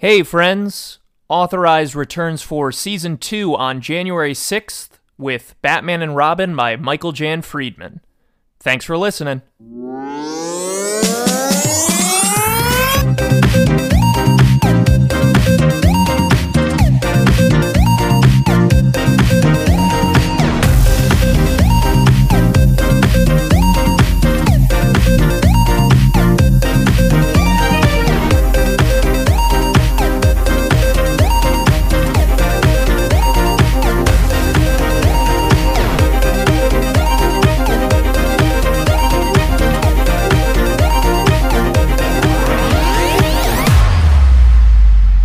Hey, friends. Authorized returns for season two on January 6th with Batman and Robin by Michael Jan Friedman. Thanks for listening.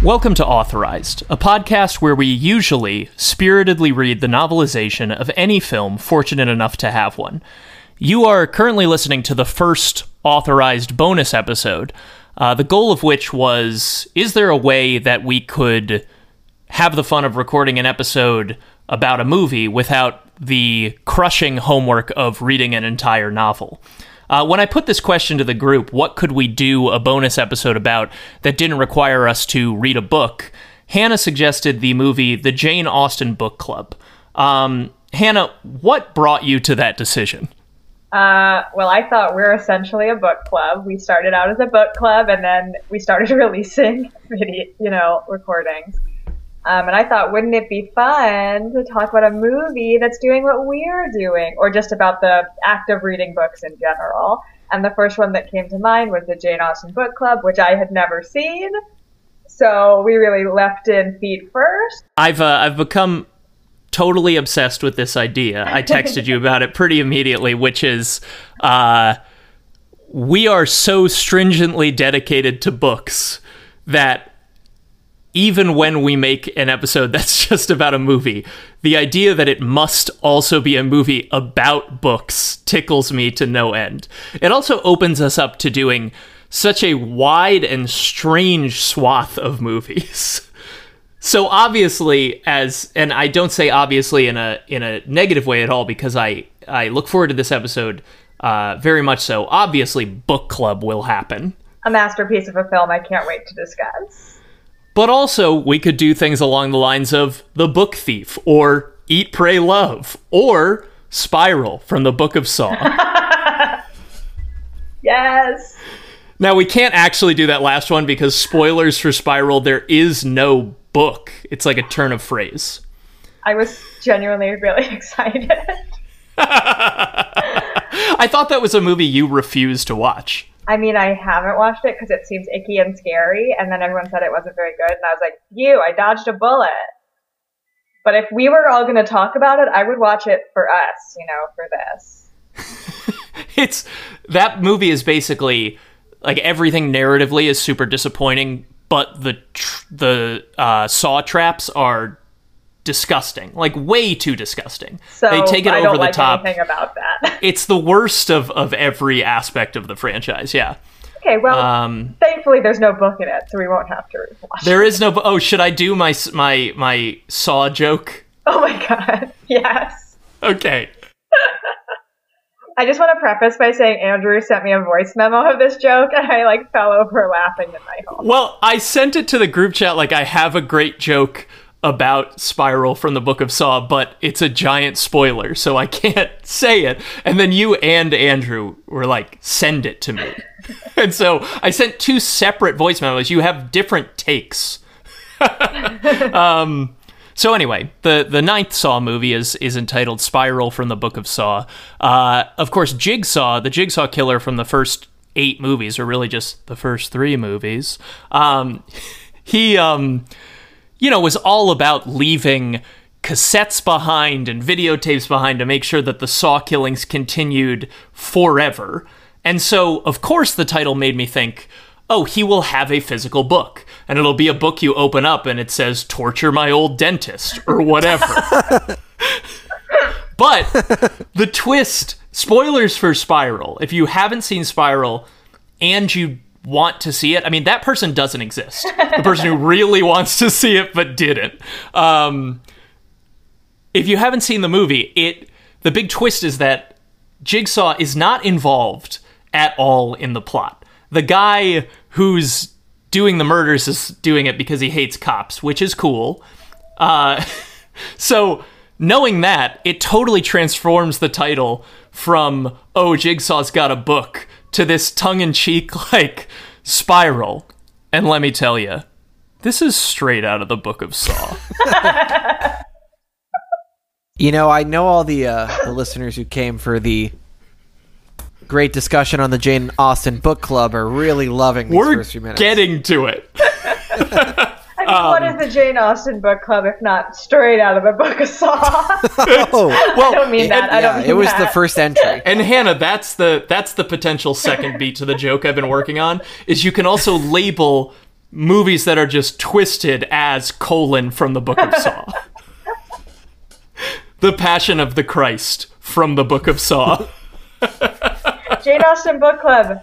Welcome to Authorized, a podcast where we usually spiritedly read the novelization of any film fortunate enough to have one. You are currently listening to the first authorized bonus episode, uh, the goal of which was is there a way that we could have the fun of recording an episode about a movie without the crushing homework of reading an entire novel? Uh, when I put this question to the group, what could we do a bonus episode about that didn't require us to read a book? Hannah suggested the movie The Jane Austen Book Club. Um, Hannah, what brought you to that decision? Uh, well, I thought we're essentially a book club. We started out as a book club, and then we started releasing video, you know, recordings. Um, and I thought, wouldn't it be fun to talk about a movie that's doing what we're doing, or just about the act of reading books in general? And the first one that came to mind was the Jane Austen Book Club, which I had never seen. So we really left in feet first. I've uh, I've become totally obsessed with this idea. I texted you about it pretty immediately, which is uh, we are so stringently dedicated to books that even when we make an episode that's just about a movie, the idea that it must also be a movie about books tickles me to no end. It also opens us up to doing such a wide and strange swath of movies. So obviously as and I don't say obviously in a in a negative way at all because I I look forward to this episode uh, very much so. Obviously book club will happen. A masterpiece of a film I can't wait to discuss. But also, we could do things along the lines of The Book Thief, or Eat, Pray, Love, or Spiral from the Book of Saw. yes. Now, we can't actually do that last one because spoilers for Spiral, there is no book. It's like a turn of phrase. I was genuinely really excited. I thought that was a movie you refused to watch. I mean, I haven't watched it because it seems icky and scary, and then everyone said it wasn't very good, and I was like, "You, I dodged a bullet." But if we were all going to talk about it, I would watch it for us, you know, for this. it's that movie is basically like everything narratively is super disappointing, but the tr- the uh, saw traps are disgusting, like way too disgusting. So they take it I over don't the like top. anything about that. It's the worst of of every aspect of the franchise. Yeah. okay, well, Um, thankfully there's no book in it, so we won't have to watch. it. there is no. Oh, should I do my my my saw joke? Oh my god, yes. Okay. I just want to preface by saying Andrew sent me a voice memo of this joke, and I like fell over laughing in my home. Well, I sent it to the group chat like I have a great joke about Spiral from the Book of Saw, but it's a giant spoiler, so I can't say it. And then you and Andrew were like, send it to me. and so I sent two separate voice memos. You have different takes. um, so anyway, the the ninth Saw movie is is entitled Spiral from the Book of Saw. Uh, of course, Jigsaw, the Jigsaw killer from the first eight movies, or really just the first three movies. Um, he um, you know, was all about leaving cassettes behind and videotapes behind to make sure that the Saw killings continued forever. And so, of course, the title made me think, oh, he will have a physical book. And it'll be a book you open up and it says, Torture My Old Dentist, or whatever. but the twist, spoilers for Spiral. If you haven't seen Spiral and you want to see it, I mean, that person doesn't exist. The person who really wants to see it but didn't. Um, if you haven't seen the movie, it the big twist is that Jigsaw is not involved at all in the plot. The guy who's doing the murders is doing it because he hates cops, which is cool. Uh, so knowing that, it totally transforms the title from "Oh, Jigsaw's got a book" to this tongue-in-cheek like spiral. And let me tell you, this is straight out of the Book of Saw. You know, I know all the uh, the listeners who came for the great discussion on the Jane Austen book club are really loving these We're first few minutes. getting to it. I mean, Um, what is the Jane Austen book club if not straight out of the Book of Saw? oh, I don't mean that. I don't yeah, mean it was that. the first entry. And Hannah, that's the that's the potential second beat to the joke I've been working on. Is you can also label movies that are just twisted as colon from the Book of Saw. the Passion of the Christ from the Book of Saw. Jane Austen book club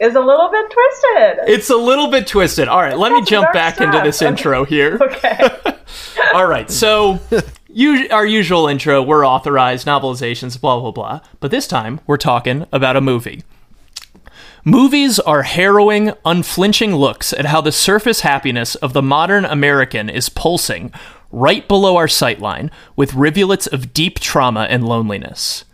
is a little bit twisted. It's a little bit twisted. All right, let me jump back into this Okay. intro here. Okay. All right, so you, our usual intro, we're authorized novelizations, blah blah blah. But this time, we're talking about a movie. Movies are harrowing, unflinching looks at how the surface happiness of the modern American is pulsing right below our sightline with rivulets of deep trauma and loneliness.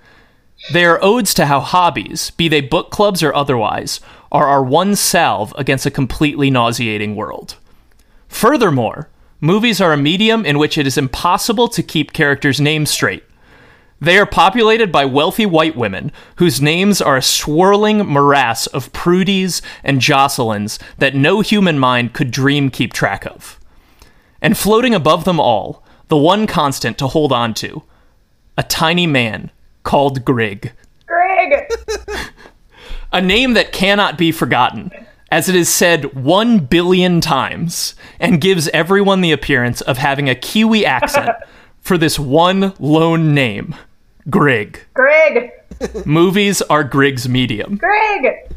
They are odes to how hobbies, be they book clubs or otherwise, are our one salve against a completely nauseating world. Furthermore, movies are a medium in which it is impossible to keep characters' names straight. They are populated by wealthy white women whose names are a swirling morass of Prudies and Jocelyn's that no human mind could dream keep track of. And floating above them all, the one constant to hold on to a tiny man called Grigg. Greg. A name that cannot be forgotten, as it is said one billion times, and gives everyone the appearance of having a Kiwi accent for this one lone name Grigg. Grigg! Movies are Grigg's medium. Grigg!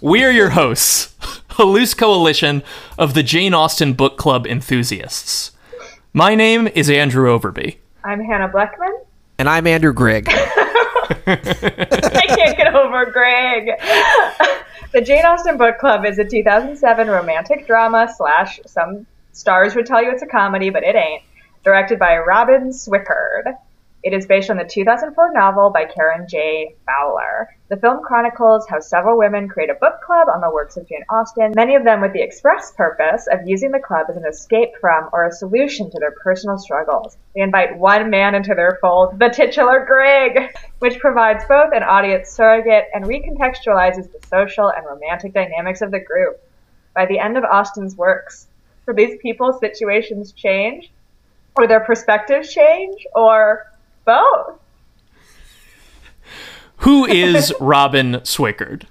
We are your hosts, a loose coalition of the Jane Austen Book Club enthusiasts. My name is Andrew Overby. I'm Hannah Bleckman. And I'm Andrew Grigg. I can't get over Greg. the Jane Austen Book Club is a 2007 romantic drama slash some stars would tell you it's a comedy, but it ain't. Directed by Robin Swicord. It is based on the 2004 novel by Karen J. Fowler. The film chronicles how several women create a book club on the works of Jane Austen, many of them with the express purpose of using the club as an escape from or a solution to their personal struggles. They invite one man into their fold, the titular Greg, which provides both an audience surrogate and recontextualizes the social and romantic dynamics of the group. By the end of Austen's works, for these people, situations change, or their perspectives change, or both. Who is Robin Swicord?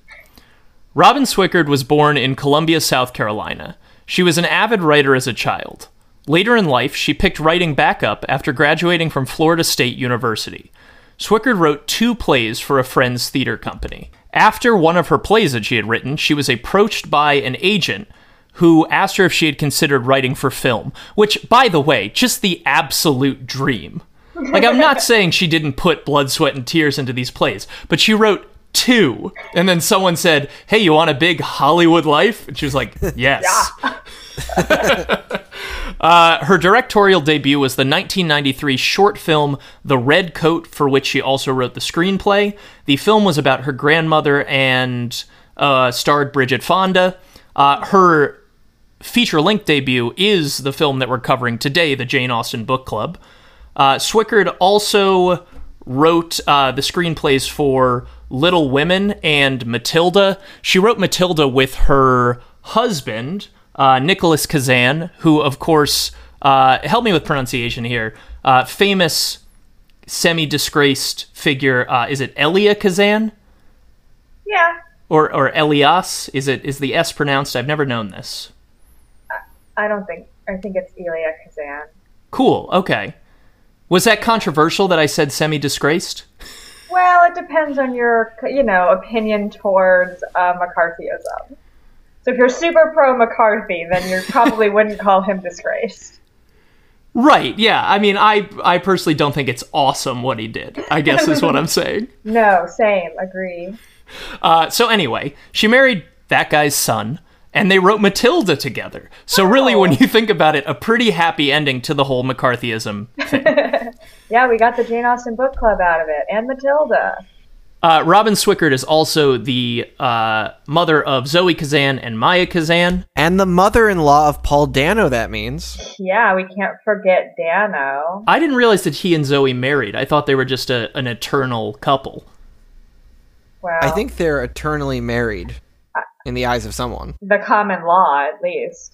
Robin Swicord was born in Columbia, South Carolina. She was an avid writer as a child. Later in life, she picked writing back up after graduating from Florida State University. Swicord wrote two plays for a friend's theater company. After one of her plays that she had written, she was approached by an agent who asked her if she had considered writing for film, which, by the way, just the absolute dream. Like, I'm not saying she didn't put blood, sweat, and tears into these plays, but she wrote two. And then someone said, Hey, you want a big Hollywood life? And she was like, Yes. uh, her directorial debut was the 1993 short film The Red Coat, for which she also wrote the screenplay. The film was about her grandmother and uh, starred Bridget Fonda. Uh, her feature length debut is the film that we're covering today, the Jane Austen Book Club. Uh, Swicord also wrote uh, the screenplays for Little Women and Matilda. She wrote Matilda with her husband, uh, Nicholas Kazan, who, of course, uh, help me with pronunciation here, uh, famous semi disgraced figure. Uh, is it Elia Kazan? Yeah, Or, or Elias? Is it is the S pronounced? I've never known this. I don't think. I think it's Elia Kazan. Cool. Okay. Was that controversial that I said semi disgraced? Well, it depends on your, you know, opinion towards uh, McCarthyism. So if you're super pro McCarthy, then you probably wouldn't call him disgraced. Right. Yeah. I mean, I I personally don't think it's awesome what he did. I guess is what I'm saying. No, same, agree. Uh, so anyway, she married that guy's son, and they wrote Matilda together. So really, when you think about it, a pretty happy ending to the whole McCarthyism thing. Yeah, we got the Jane Austen book club out of it, and Matilda. Uh, Robin Swicord is also the uh, mother of Zoe Kazan and Maya Kazan. And the mother-in-law of Paul Dano. That means. Yeah, we can't forget Dano. I didn't realize that he and Zoe married. I thought they were just a, an eternal couple. Wow. I think they're eternally married in the eyes of someone. the common law, at least.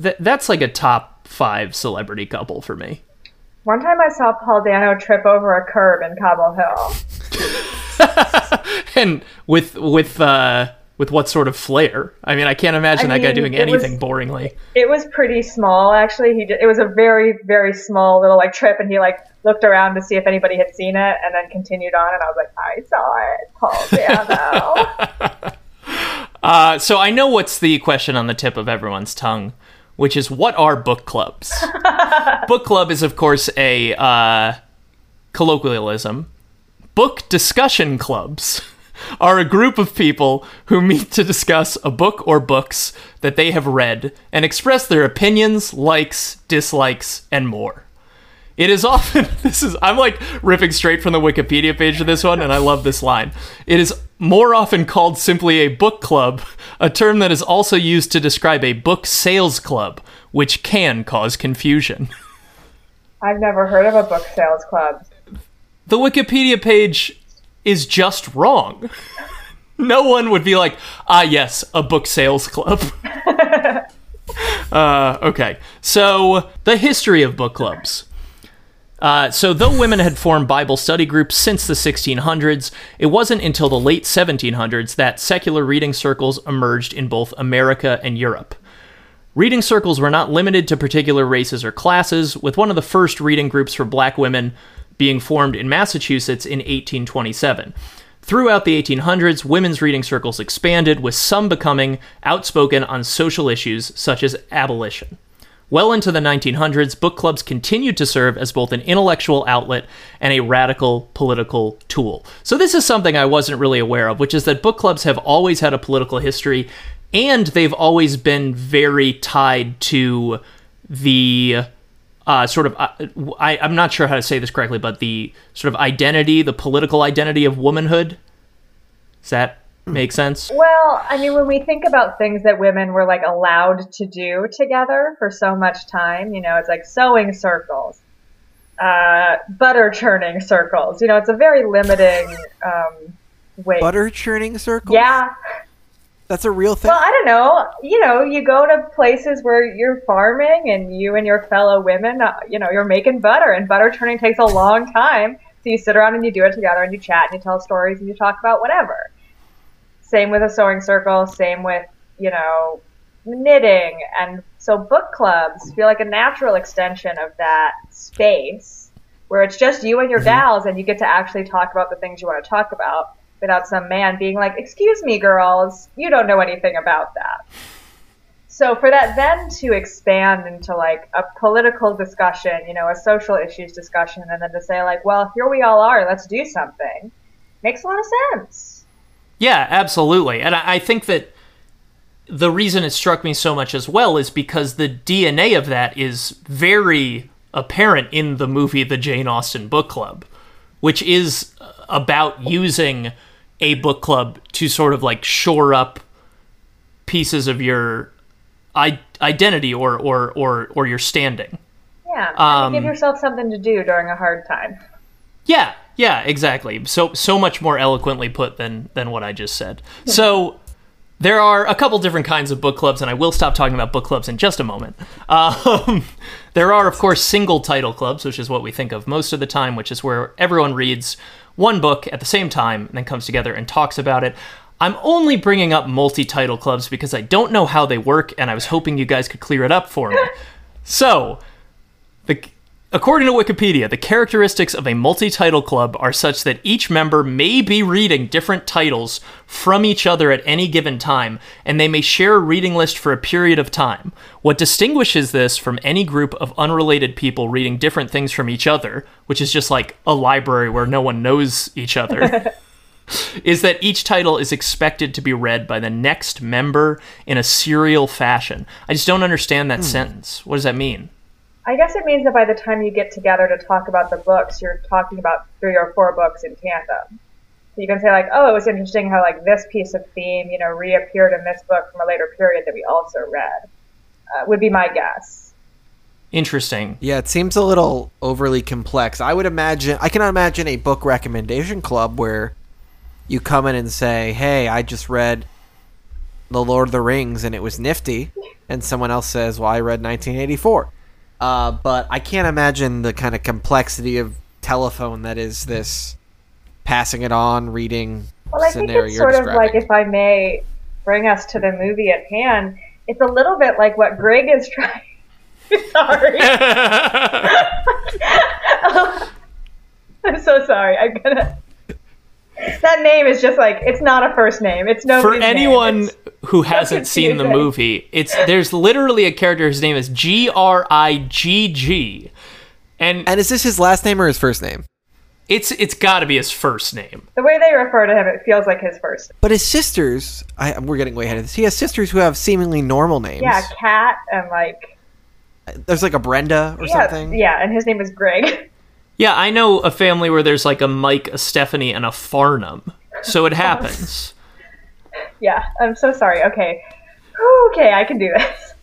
Th- that's like a top five celebrity couple for me. One time I saw Paul Dano trip over a curb in Cobble Hill. and with with uh, with what sort of flair? I mean, I can't imagine I that guy doing it was- anything boringly. It was pretty small, actually. He did, it was a very, very small little like trip, and he like looked around to see if anybody had seen it, and then continued on. And I was like, I saw it, Paul Dano. Uh, so I know what's the question on the tip of everyone's tongue, which is what are book clubs? book club is, of course, a uh, colloquialism. Book discussion clubs are a group of people who meet to discuss a book or books that they have read and express their opinions, likes, dislikes, and more. It is often this is I'm like ripping straight from the Wikipedia page of this one and I love this line. It is more often called simply a book club, a term that is also used to describe a book sales club, which can cause confusion. I've never heard of a book sales club. The Wikipedia page is just wrong. No one would be like, ah, yes, a book sales club. uh, okay, so the history of book clubs. Uh, so, though women had formed Bible study groups since the 1600s, it wasn't until the late 1700s that secular reading circles emerged in both America and Europe. Reading circles were not limited to particular races or classes, with one of the first reading groups for black women being formed in Massachusetts in 1827. Throughout the 1800s, women's reading circles expanded, with some becoming outspoken on social issues such as abolition. Well into the 1900s, book clubs continued to serve as both an intellectual outlet and a radical political tool. So, this is something I wasn't really aware of, which is that book clubs have always had a political history and they've always been very tied to the uh, sort of, uh, I, I'm not sure how to say this correctly, but the sort of identity, the political identity of womanhood. Does that make sense? Well, I mean, when we think about things that women were like allowed to do together for so much time, you know, it's like sewing circles, uh, butter churning circles. You know, it's a very limiting um, way. Butter churning circles? Yeah. That's a real thing. Well, I don't know. You know, you go to places where you're farming and you and your fellow women, uh, you know, you're making butter, and butter churning takes a long time. So you sit around and you do it together and you chat and you tell stories and you talk about whatever. Same with a sewing circle, same with, you know, knitting. And so book clubs feel like a natural extension of that space where it's just you and your mm-hmm. gals and you get to actually talk about the things you want to talk about without some man being like, Excuse me, girls, you don't know anything about that. So for that then to expand into like a political discussion, you know, a social issues discussion, and then to say like, well, here we all are, let's do something, makes a lot of sense. Yeah, absolutely. And I, I think that the reason it struck me so much as well is because the DNA of that is very apparent in the movie The Jane Austen Book Club, which is about using a book club to sort of like shore up pieces of your I- identity or, or, or, or your standing. Yeah, Um, give yourself something to do during a hard time. Yeah, yeah, exactly. So so much more eloquently put than than what I just said. So there are a couple different kinds of book clubs, and I will stop talking about book clubs in just a moment. Um, there are, of course, single title clubs, which is what we think of most of the time, which is where everyone reads one book at the same time and then comes together and talks about it. I'm only bringing up multi title clubs because I don't know how they work, and I was hoping you guys could clear it up for me. So, the, according to Wikipedia, the characteristics of a multi title club are such that each member may be reading different titles from each other at any given time, and they may share a reading list for a period of time. What distinguishes this from any group of unrelated people reading different things from each other, which is just like a library where no one knows each other, is that each title is expected to be read by the next member in a serial fashion. I just don't understand that hmm. sentence. What does that mean? I guess it means that by the time you get together to talk about the books, you're talking about three or four books in tandem. So you can say like, oh, it was interesting how like this piece of theme, you know, reappeared in this book from a later period that we also read. Uh, would be my guess. Interesting. Yeah, it seems a little overly complex. I would imagine I cannot imagine a book recommendation club where you come in and say, "Hey, I just read The Lord of the Rings and it was nifty," and someone else says, "Well, I read 1984." Uh, but I can't imagine the kind of complexity of telephone that is this passing it on, reading Well, I think it's you're sort of like, if I may bring us to the movie at hand, it's a little bit like what Greg is trying. sorry. I'm so sorry. I'm gonna. That name is just like it's not a first name. It's no. For anyone who hasn't seen the movie, it's there's literally a character whose name is G R I G G. And and is this his last name or his first name? it's it's got to be his first name. the way they refer to him, it feels like his first. But his sisters, I, we're getting way ahead of this. He has sisters who have seemingly normal names. Yeah, Cat and like There's like a Brenda or yeah, something. yeah, and his name is Greg. Yeah, I know a family where there's like a Mike, a Stephanie, and a Farnham. So it happens. yeah, I'm so sorry. Okay, okay, I can do this.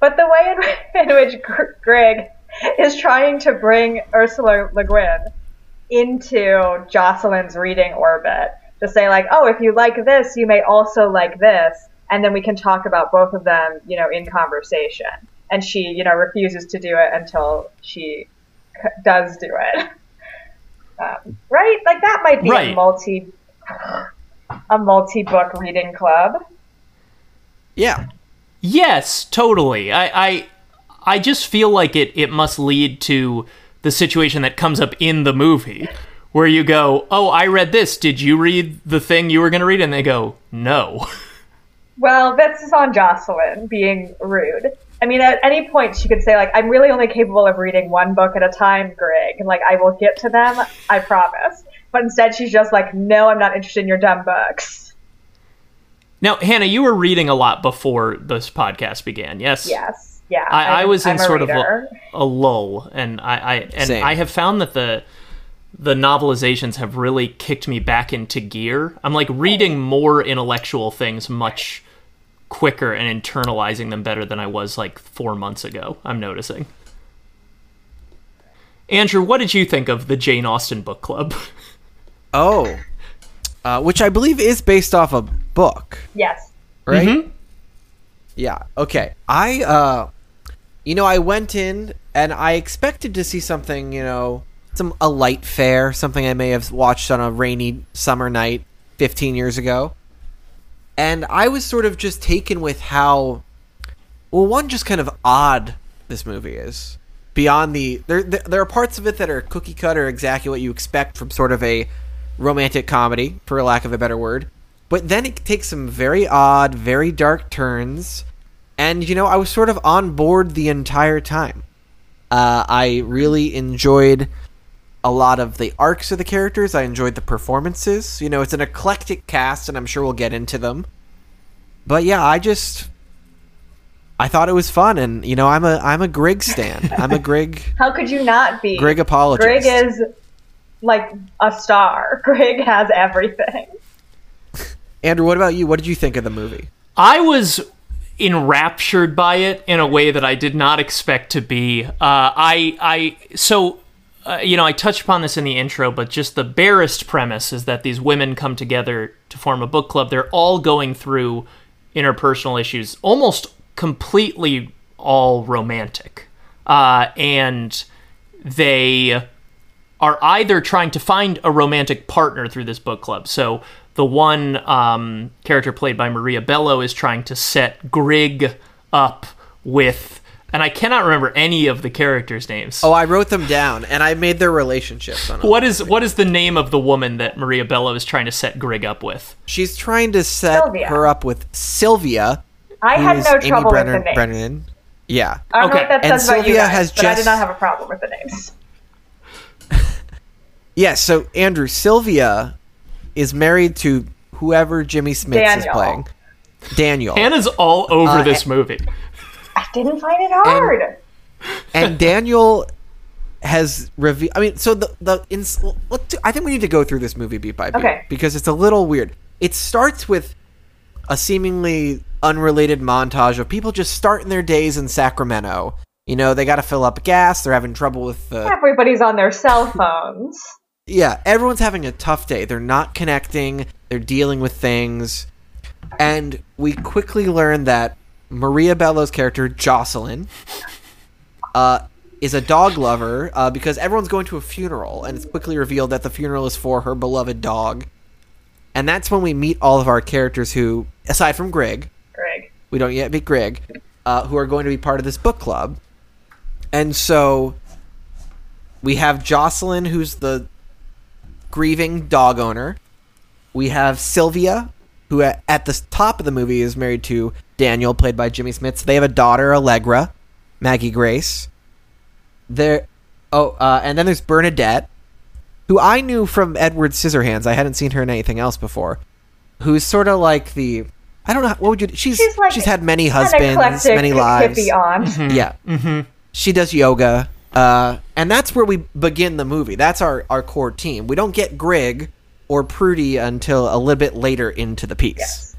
But the way in, in which Gr- Greg is trying to bring Ursula Le Guin into Jocelyn's reading orbit to say like, oh, if you like this, you may also like this, and then we can talk about both of them, you know, in conversation. And she, you know, refuses to do it until she does do it. Um, right? Like that might be a multi a multi-book reading club. Yeah. Yes, totally. I, I I just feel like it it must lead to the situation that comes up in the movie where you go, "Oh, I read this. Did you read the thing you were going to read?" and they go, "No." Well, this is on Jocelyn being rude. I mean, at any point she could say like, "I'm really only capable of reading one book at a time, Greg. Like, I will get to them, I promise." But instead, she's just like, "No, I'm not interested in your dumb books." Now, Hannah, you were reading a lot before this podcast began. Yes. Yes, yeah. I, I was in I'm a sort reader. of a, a lull, and I, I and Same. I have found that the the novelizations have really kicked me back into gear. I'm like reading more intellectual things much quicker and internalizing them better than I was like four months ago. I'm noticing. Andrew, what did you think of the Jane Austen book club? Oh. Uh, which I believe is based off a book, Yes. right? Mhm. Yeah. Okay. I uh you know, I went in and I expected to see something, you know, some a light fare, something I may have watched on a rainy summer night 15 years ago. And I was sort of just taken with how well one just kind of odd this movie is. Beyond the there there, are parts of it that are cookie cutter exactly what you expect from sort of a romantic comedy, for lack of a better word. But then it takes some very odd, very dark turns, and you know, I was sort of on board the entire time. Uh, I really enjoyed a lot of the arcs of the characters. I enjoyed the performances. You know, it's an eclectic cast, and I'm sure we'll get into them. But yeah, I just I thought it was fun, and you know, I'm a I'm a Grigg stan. I'm a Grigg. How could you not be? Grigg apologist. Greg is like a star. Grigg has everything. Andrew, what about you? What did you think of the movie? I was enraptured by it in a way that I did not expect to be. Uh, I, I, so, uh, you know, I touched upon this in the intro, but just the barest premise is that these women come together to form a book club. They're all going through interpersonal issues, almost completely all romantic, uh, and they are either trying to find a romantic partner through this book club. So the one um, character played by Maria Bello is trying to set Grigg up with, and I cannot remember any of the characters' names. Oh, I wrote them down, and I made their relationships. On What is what is the name of the woman that Maria Bello is trying to set Grigg up with? She's trying to set Sylvia. her up with Sylvia. I had no Amy trouble Brennan, with the names. Brennan. Yeah. I don't know Okay. what that And says about you Sylvia guys, has but I did not have a problem with the names. Yeah, so Andrew, Sylvia is married to whoever Jimmy Smits is playing. Daniel. Hannah's all over Uh, this movie. Didn't find it hard. and Daniel has revealed. I mean, so the the ins- look. I think we need to go through this movie beat by beat Okay. because it's a little weird. It starts with a seemingly unrelated montage of people just starting their days in Sacramento. You know, they got to fill up gas. They're having trouble with the. Everybody's on their cell phones. Yeah, everyone's having a tough day. They're not connecting. They're dealing with things, and we quickly learn that Maria Bello's character Jocelyn uh, is a dog lover uh, because everyone's going to a funeral, and it's quickly revealed that the funeral is for her beloved dog. And that's when we meet all of our characters who, aside from Greg, Greg. we don't yet meet Greg, uh, who are going to be part of this book club. And so we have Jocelyn, who's the grieving dog owner. We have Sylvia, who at, at the top of the movie is married to Daniel, played by Jimmy Smits. So they have a daughter, Allegra, Maggie Grace. There, oh, uh, and then there's Bernadette, who I knew from Edward Scissorhands. I hadn't seen her in anything else before. Who's sort of like the I don't know what would you. She's She's like she's had many husbands, eclectic many lives. hippie aunt. Yeah, mm-hmm. she does yoga, uh, and that's where we begin the movie. That's our our core team. We don't get Grigg or Prudie until a little bit later into the piece, Yes.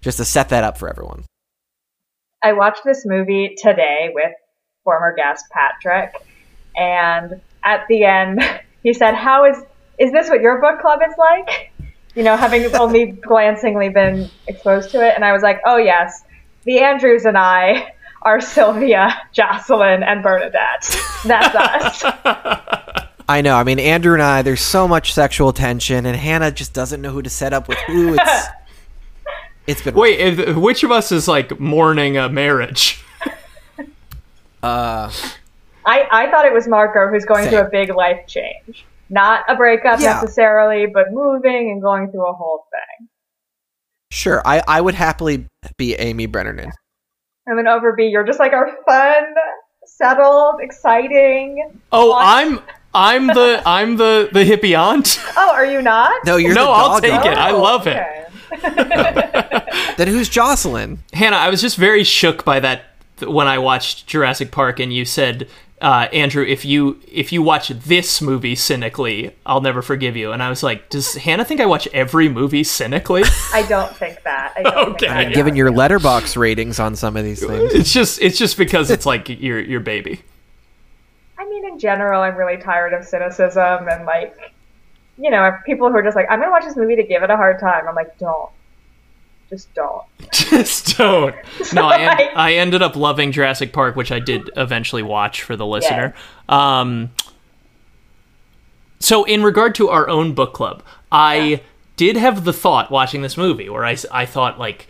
Just to set that up for everyone. I watched this movie today with former guest Patrick, and at the end, he said, "How is is this what your book club is like?" You know, having only glancingly been exposed to it, and I was like, "Oh yes, the Andrews and I are Sylvia, Jocelyn, and Bernadette. That's us." I know. I mean, Andrew and I. There's so much sexual tension, and Hannah just doesn't know who to set up with who. It's it's been Wait, if, which of us is like mourning a marriage? uh I, I thought it was Marco who's going through a big life change. Not a breakup Yeah. necessarily, but moving and going through a whole thing. sure. I I would happily be Amy Brenneman. And then Overby, you're just like our fun, settled, exciting. Oh, What? I'm I'm the I'm the the hippie aunt. Oh, are you not? No, you're not. No, the I'll take owner. it. I Oh, love it. Okay. Then who's Jocelyn? Hannah, I was just very shook by that when I watched Jurassic Park, and you said, uh, Andrew, if you if you watch this movie cynically, I'll never forgive you. And I was like, does Hannah think I watch every movie cynically? I don't think that. I don't Okay. think that. Given your Letterboxd ratings on some of these things. it's just it's just because it's like your your baby. I mean, in general, I'm really tired of cynicism and like, you know, people who are just like, I'm gonna watch this movie to give it a hard time. I'm like, don't, just don't. just don't. No, I, en- I ended up loving Jurassic Park, which I did eventually watch for the listener. Um, so, in regard to our own book club, I did have the thought watching this movie where I, I thought, like,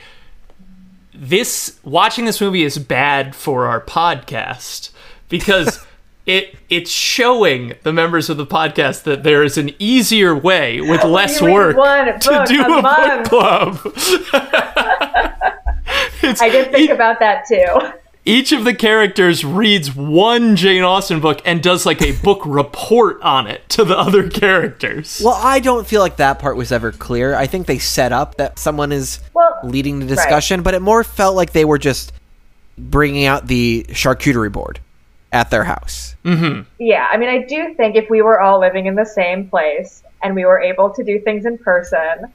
this watching this movie is bad for our podcast because it it's showing the members of the podcast that there is an easier way with less work to do a a, month. book club. It's- I did think e- about that too. each of the characters reads one Jane Austen book and does like a book report on it to the other characters. Well, I don't feel like that part was ever clear. I think they set up that someone is Well, leading the discussion, but it more felt like they were just bringing out the charcuterie board at their house. Yeah, I mean, I do think if we were all living in the same place and we were able to do things in person,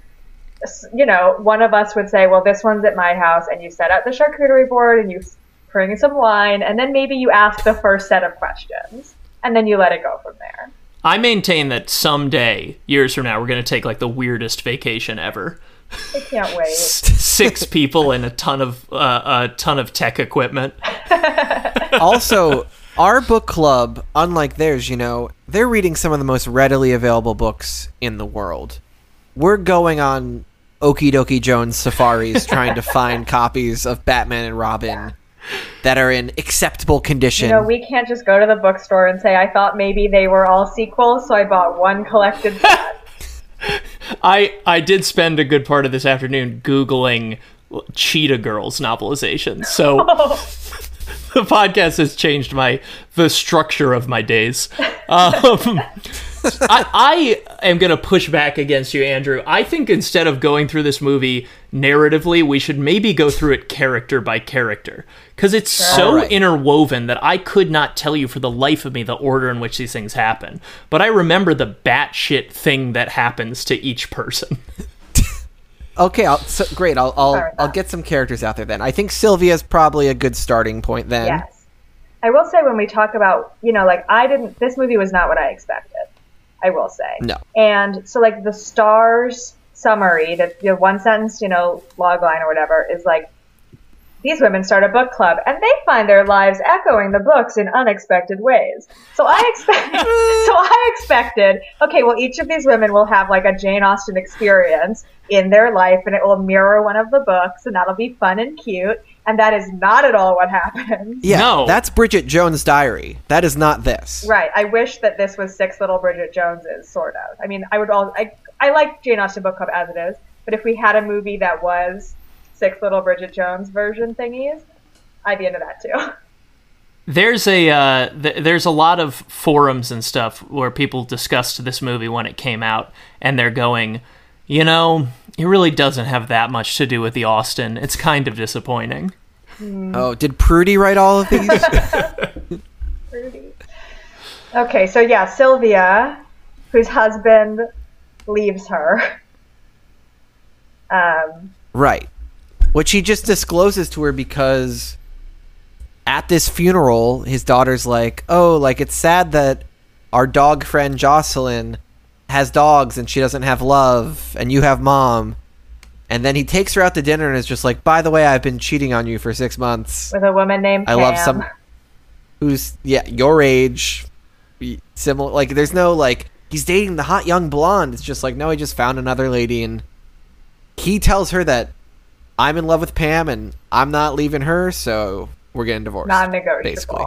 you know, one of us would say, well, this one's at my house, and you set up the charcuterie board and you bring some wine, and then maybe you ask the first set of questions, and then you let it go from there. I maintain that someday, years from now, we're going to take like the weirdest vacation ever. I can't wait. Six people and a ton of uh, a ton of tech equipment. also, our book club, unlike theirs, you know, they're reading some of the most readily available books in the world. We're going on Okie Dokie Jones safaris trying to find copies of Batman and Robin that are in acceptable condition. You know, we can't just go to the bookstore and say, I thought maybe they were all sequels, so I bought one collected set. I I did spend a good part of this afternoon googling Cheetah Girls novelizations. So the podcast has changed my the structure of my days. Um, I, I am going to push back against you, Andrew. I think instead of going through this movie narratively, we should maybe go through it character by character. Because it's so Alright. interwoven that I could not tell you for the life of me the order in which these things happen. But I remember the batshit thing that happens to each person. Okay, I'll, so, great. I'll I'll, I'll get some characters out there then. I think Sylvia's probably a good starting point then. Yes. I will say when we talk about, you know, like I didn't, this movie was not what I expected. I will say. No. And so, like, the stars summary, that the one sentence, you know, log line or whatever, is like, these women start a book club and they find their lives echoing the books in unexpected ways. So I expect, so I expected, okay, well, each of these women will have like a Jane Austen experience in their life and it will mirror one of the books and that'll be fun and cute. And that is not at all what happens. Yeah, No. that's Bridget Jones' Diary. That is not this. Right. I wish that this was Six Little Bridget Joneses, sort of. I mean, I would all. I I like Jane Austen Book Club as it is, but if we had a movie that was Six Little Bridget Jones version thingies, I'd be into that too. There's a uh, th- there's a lot of forums and stuff where people discussed this movie when it came out, and they're going, you know, it really doesn't have that much to do with the Austen. It's kind of disappointing. Oh, did Prudie write all of these? Prudie. Okay, so yeah, Sylvia, whose husband leaves her. Um, right. Which he just discloses to her because at this funeral, his daughter's like, "Oh, like it's sad that our dog friend Jocelyn has dogs and she doesn't have love, and you have mom." And then he takes her out to dinner and is just like, "By the way, I've been cheating on you for six months." with a woman named I love Pam. some who's yeah your age, similar. Like there's no like he's dating the hot young blonde. It's just like no, he just found another lady and he tells her that I'm in love with Pam and I'm not leaving her, so we're getting divorced. non-negotiable. Basically,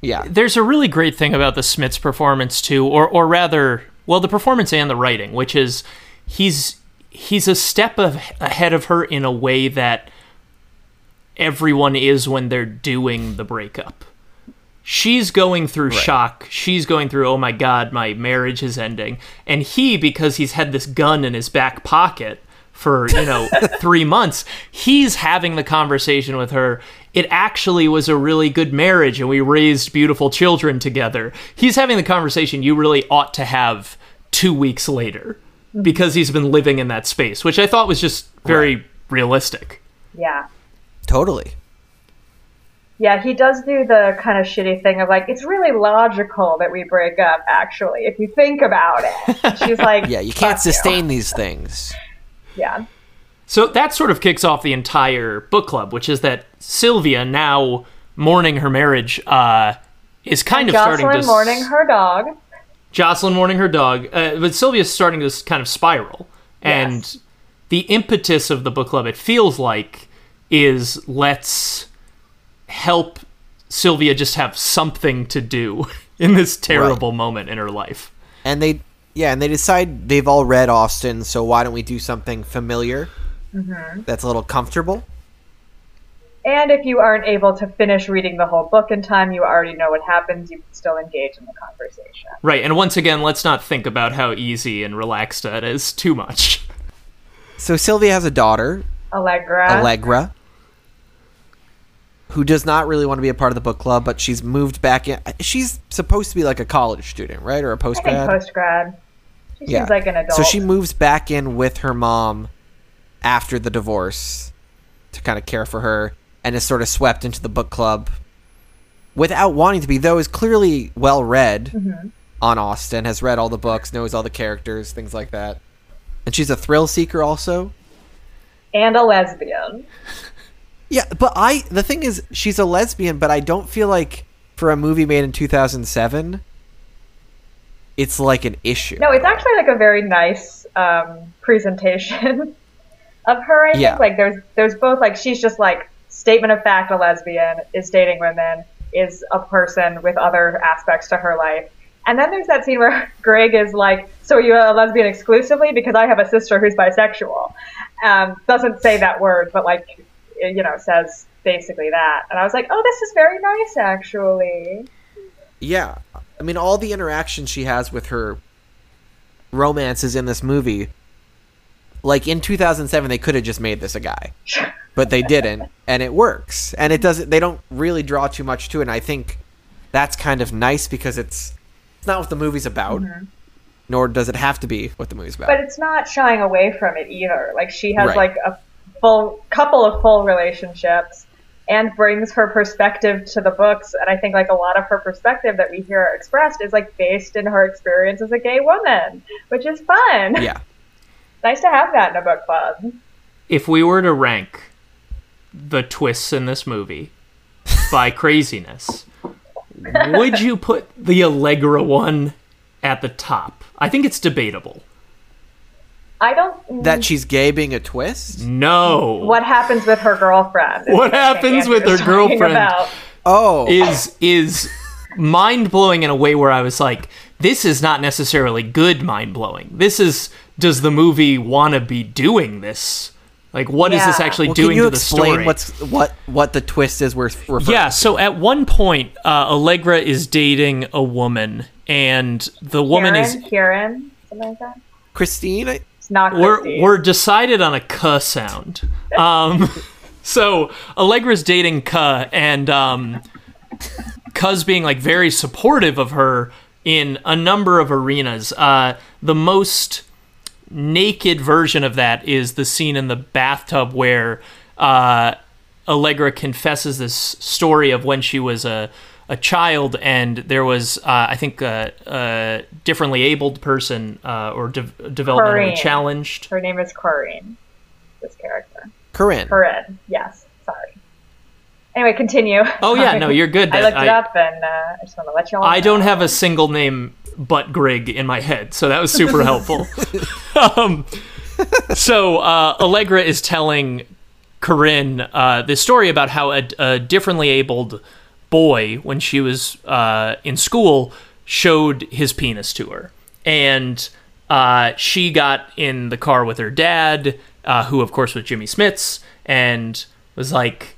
yeah, There's a really great thing about the Smits performance too, or or rather, well, the performance and the writing, which is he's he's a step of, ahead of her in a way that everyone is when they're doing the breakup. She's going through shock. She's going through, oh my god, my marriage is ending. And he, because he's had this gun in his back pocket for, you know, three months, he's having the conversation with her. It actually was a really good marriage and we raised beautiful children together. He's having the conversation you really ought to have two weeks later because he's been living in that space, which I thought was just very realistic. Yeah. totally. Yeah, he does do the kind of shitty thing of like, it's really logical that we break up, actually, if you think about it. She's like, Yeah, you can't "Fuck sustain these things. Yeah. So that sort of kicks off the entire book club, which is that Sylvia, now mourning her marriage, uh, is kind of starting to Jocelyn mourning her dog. Jocelyn mourning her dog, uh, but Sylvia's starting to s- kind of spiral, and Yes. the impetus of the book club, it feels like, is let's help Sylvia just have something to do in this terrible moment in her life. And they yeah, and they decide they've all read Austen, so why don't we do something familiar Mm-hmm. that's a little comfortable? And if you aren't able to finish reading the whole book in time, you already know what happens. You can still engage in the conversation. Right, and once again, let's not think about how easy and relaxed that is too much. So Sylvia has a daughter, Allegra. Allegra, who does not really want to be a part of the book club, but she's moved back in. She's supposed to be like a college student, right, or a I think postgrad? post grad. She Yeah. seems like an adult. So she moves back in with her mom after the divorce to kind of care for her, and is sort of swept into the book club without wanting to be. Though is clearly well read Mm-hmm. on Austen, has read all the books, knows all the characters, things like that. And she's a thrill seeker also. and a lesbian. Yeah, but I the thing is she's a lesbian, but I don't feel like for a movie made in 2007 it's like an issue. No, it's actually like a very nice um, presentation of her. I think Yeah. like there's there's both like she's just like statement of fact a lesbian is dating women is a person with other aspects to her life. And then there's that scene where Greg is like, "So are you a lesbian exclusively? Because I have a sister who's bisexual." Um, doesn't say that word, but like, you know, says basically that. And I was like, "Oh, this is very nice, actually." Yeah. I mean all the interaction she has with her romances in this movie. Like in 2007, they could have just made this a guy, but they didn't, and it works. And it doesn't. They don't really draw too much to it. And I think that's kind of nice because it's it's not what the movie's about, mm-hmm. nor does it have to be what the movie's about. But it's not shying away from it either. Like she has Right. like a full couple of full relationships and brings her perspective to the books. And I think like a lot of her perspective that we hear expressed is like based in her experience as a gay woman, which is fun. yeah, nice to have that in a book club. If we were to rank the twists in this movie by craziness, would you put the Allegra one at the top? I think it's debatable. I don't. that she's gay being a twist. No. what happens with her girlfriend? What happens with her girlfriend? about. Oh, is is mind blowing in a way where I was like, this is not necessarily good mind blowing. This is does the movie want to be doing this? Like, what is this actually well, doing can you to the explain story? what's what what the twist is? We're referring yeah, so at one point, uh, Allegra is dating a woman, and the woman Karen, is Karen, something like that. Christine. I, It's not we're we're decided on a "k" sound. Um, so Allegra's dating K, and um, K's being like very supportive of her in a number of arenas. Uh, the most naked version of that is the scene in the bathtub where uh, Allegra confesses this story of when she was a a child and there was uh, I think a, a differently abled person uh, or de- developmentally Corinne. challenged. Her name is Corinne. This character. Corinne. Corinne. Yes. Sorry. Anyway, continue. Oh yeah, no, you're good. I That- looked it up and uh, I just want to let you all I know. don't have a single name but Grigg in my head, so that was super helpful. um, so uh, Allegra is telling Corinne uh, this story about how a, a differently abled boy, when she was uh, in school, showed his penis to her, and uh, she got in the car with her dad, uh, who of course was Jimmy Smits, and was like,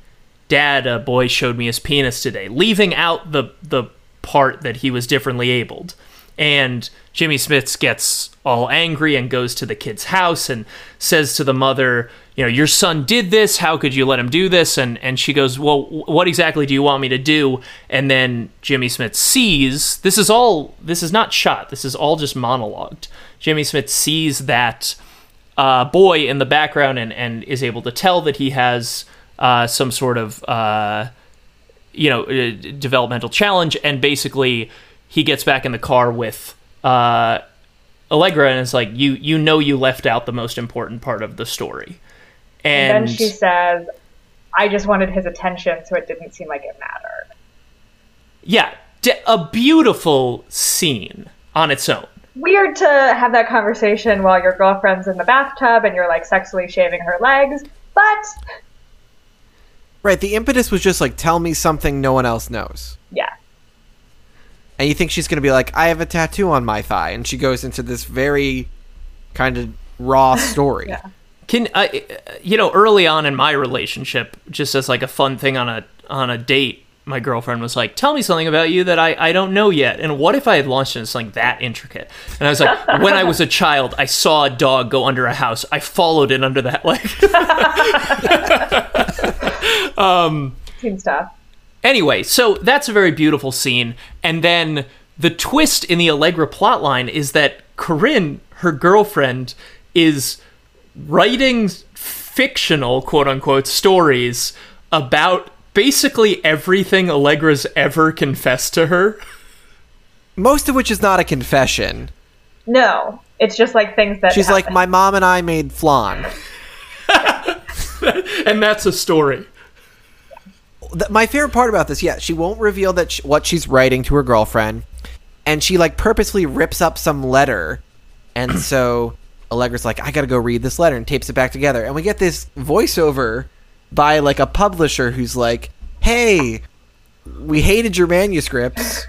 dad a boy showed me his penis today leaving out the the part that he was differently abled. And jimmy smits gets all angry and goes to the kid's house and says to the mother you know your son did this how could you let him do this? And and she goes well what exactly do you want me to do? And then jimmy smits sees this is all this is not shot this is all just monologued. Jimmy smits sees that uh, boy in the background and, and is able to tell that he has uh, some sort of uh, you know uh, developmental challenge. And basically he gets back in the car with uh, Allegra and is like you you know you left out the most important part of the story and, And then she says, I just wanted his attention, so it didn't seem like it mattered. yeah d- a beautiful scene on its own Weird to have that conversation while your girlfriend's in the bathtub and you're like sexually shaving her legs, but Right. The impetus was just like, tell me something no one else knows. yeah. And you think she's going to be like, I have a tattoo on my thigh. And she goes into this very kind of raw story. Yeah. Can I, you know, early on in my relationship, just as like a fun thing on a on a date, my girlfriend was like, "Tell me something about you that I I don't know yet." And what if I had launched into something that intricate? And I was like, "When I was a child, I saw a dog go under a house. I followed it under that leg." Um, Seems tough. Anyway, so that's a very beautiful scene. And then the twist in the Allegra plotline is that Corinne, her girlfriend, is writing fictional, quote unquote, stories about basically everything Allegra's ever confessed to her. Most of which is not a confession. No, it's just like things that She's like, my mom and I made flan. And that's a story. My favorite part about this, yeah, she won't reveal that sh- what she's writing to her girlfriend, and she like purposely rips up some letter, and so Allegra's like, I gotta go read this letter, and tapes it back together, and we get this voiceover by like a publisher who's like, Hey, we hated your manuscripts,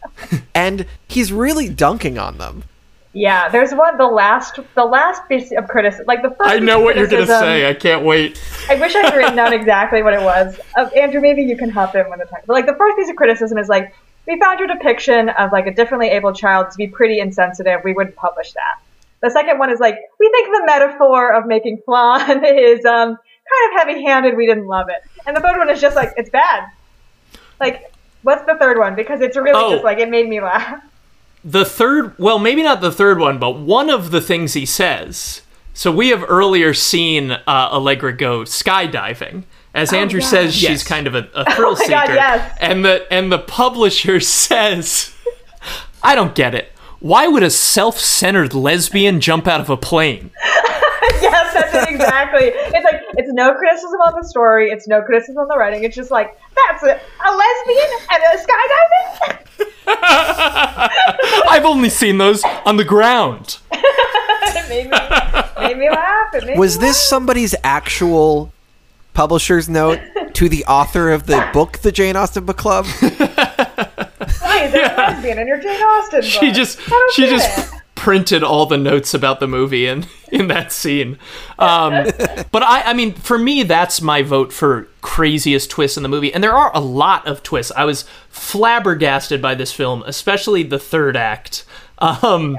and he's really dunking on them. Yeah, there's one. The last, the last piece of criticism, like the first. I know what you're going to say. I can't wait. I wish I had written down exactly what it was. Uh, Andrew, maybe you can hop in when the time. But like the first piece of criticism is like, we found your depiction of like a differently abled child to be pretty insensitive. We wouldn't publish that. The second one is like, we think the metaphor of making flan is um, kind of heavy handed. We didn't love it. And the third one is just like, it's bad. Like, what's the third one? Because it's really Oh. just like, it made me laugh. The third, well, maybe not the third one, but one of the things he says. So we have earlier seen uh, Allegra go skydiving. As Andrew yeah. says, she's Yes. kind of a, a thrill Oh my seeker. God, yes. And the and the publisher says, "I don't get it. Why would a self-centered lesbian jump out of a plane?" yes, that's it exactly. It's like, it's no criticism on the story. It's no criticism on the writing. It's just like, that's a, a lesbian and a skydiving? I've only seen those on the ground. it made me, made me laugh. It made Was me this somebody's actual publisher's note to the author of the book, The Jane Austen Book Club? Laugh. Why is there lesbian in your Jane Austen book? She just she just it. printed all the notes about the movie in in that scene. Um, but I I mean for me that's my vote for craziest twist in the movie, and there are a lot of twists. I was flabbergasted by this film, especially the third act. Um,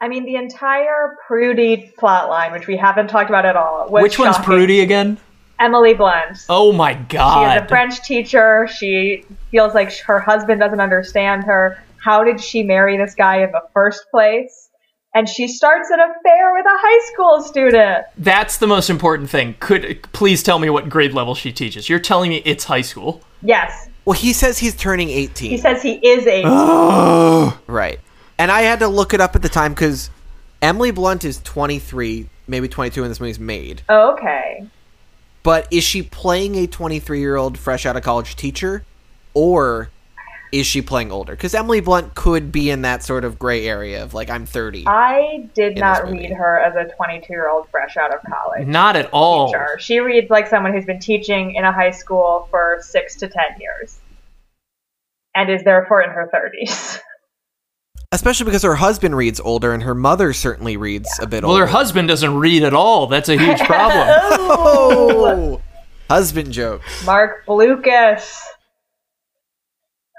I mean, the entire Prudie plotline, which we haven't talked about at all, which one's. Prudie again? Emily Blunt. Oh my God. She is a! French teacher. She feels like her husband doesn't understand her. How did she marry this guy in the first place? And she starts an affair with a high school student. That's the most important thing. Could please tell me what grade level she teaches? You're telling me it's high school. Yes, Well, he says he's turning 18. he says he is a. Right. And I had to look it up at the time because Emily Blunt is 23, maybe 22 when this movie's made. okay. But is she playing a 23 year old fresh out of college teacher? Or is she playing older? Because Emily Blunt could be in that sort of gray area of like, I'm 30. I did not read her as a 22 year old fresh out of college. Not at all. teacher. She reads like someone who's been teaching in a high school for six to ten years and is therefore in her 30s. Especially because her husband reads older and her mother certainly reads a bit Well, older. her husband doesn't read at all. That's a huge problem. Oh! Husband jokes. Marc Blucas.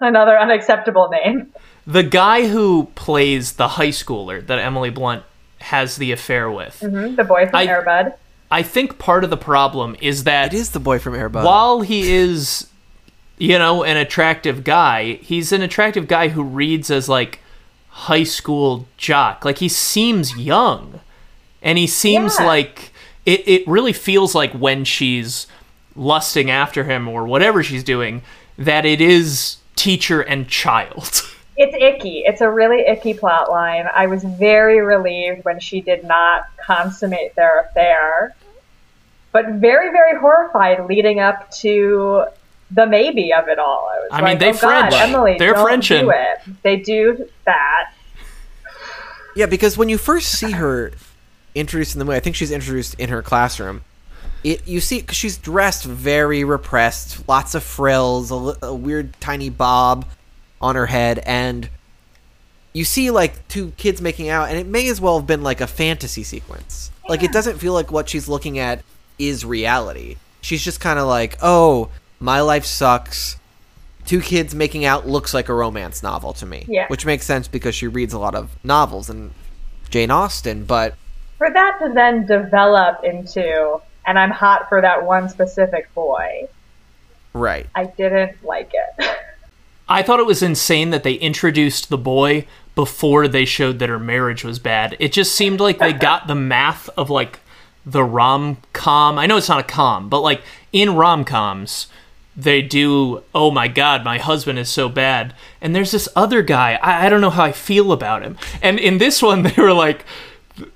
Another unacceptable name. the guy who plays the high schooler that Emily Blunt has the affair with. Mm-hmm, the boy from I- Airbud. I think part of the problem is that It is the boy from Airbud. while he is, you know, an attractive guy, he's an attractive guy who reads as like high school jock. Like he seems young. And he seems Yeah. like it, it really feels like when she's lusting after him or whatever she's doing, that it is teacher and child. It's icky. It's a really icky plot line. I was very relieved when she did not consummate their affair, but very, very horrified leading up to the maybe of it all. I was I mean, they oh God, French. Emily, They're don't Frenchin'. do it. They do that. Yeah, because when you first see her introduced in the movie, I think she's introduced in her classroom. It you see cause she's dressed very repressed, lots of frills, a, a weird tiny bob on her head, and you see like two kids making out, and it may as well have been like a fantasy sequence. Like it doesn't feel like what she's looking at is reality. She's just kind of like, oh, my life sucks. Two kids making out looks like a romance novel to me. Yeah. Which makes sense because she reads a lot of novels and Jane Austen, but For that to then develop into, and I'm hot for that one specific boy, right. I didn't like it. I thought it was insane that they introduced the boy before they showed that her marriage was bad. It just seemed like they got the math of like the rom com. I know it's not a com, but like in rom coms, they do, oh my god, my husband is so bad. And there's this other guy, I, I don't know how I feel about him. And in this one, they were like,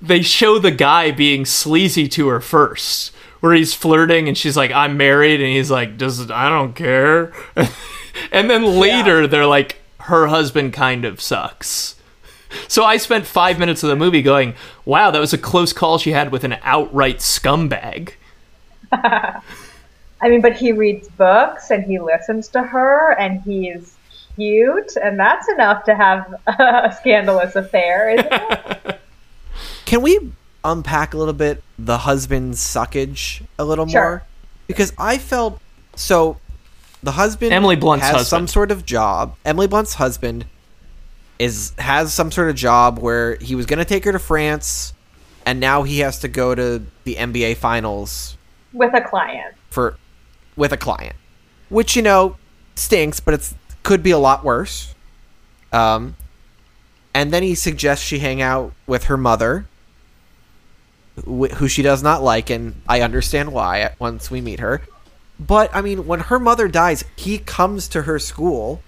they show the guy being sleazy to her first, where he's flirting and she's like, I'm married. And he's like, does I don't care. and then later, they're like, her husband kind of sucks. So I spent five minutes of the movie going, wow, that was a close call she had with an outright scumbag. I mean, but he reads books and he listens to her and he's cute, and that's enough to have a scandalous affair, isn't it? Can we unpack a little bit the husband's suckage a little Sure. more? Because I felt so the husband Emily Blunt's has husband. some sort of job. Emily Blunt's husband is has some sort of job where he was going to take her to France and now he has to go to the NBA finals with a client. for with a client, which you know stinks, but it's could be a lot worse. Um, and then he suggests she hang out with her mother, wh- who she does not like, and I understand why once we meet her. But I mean, when her mother dies, he comes to her school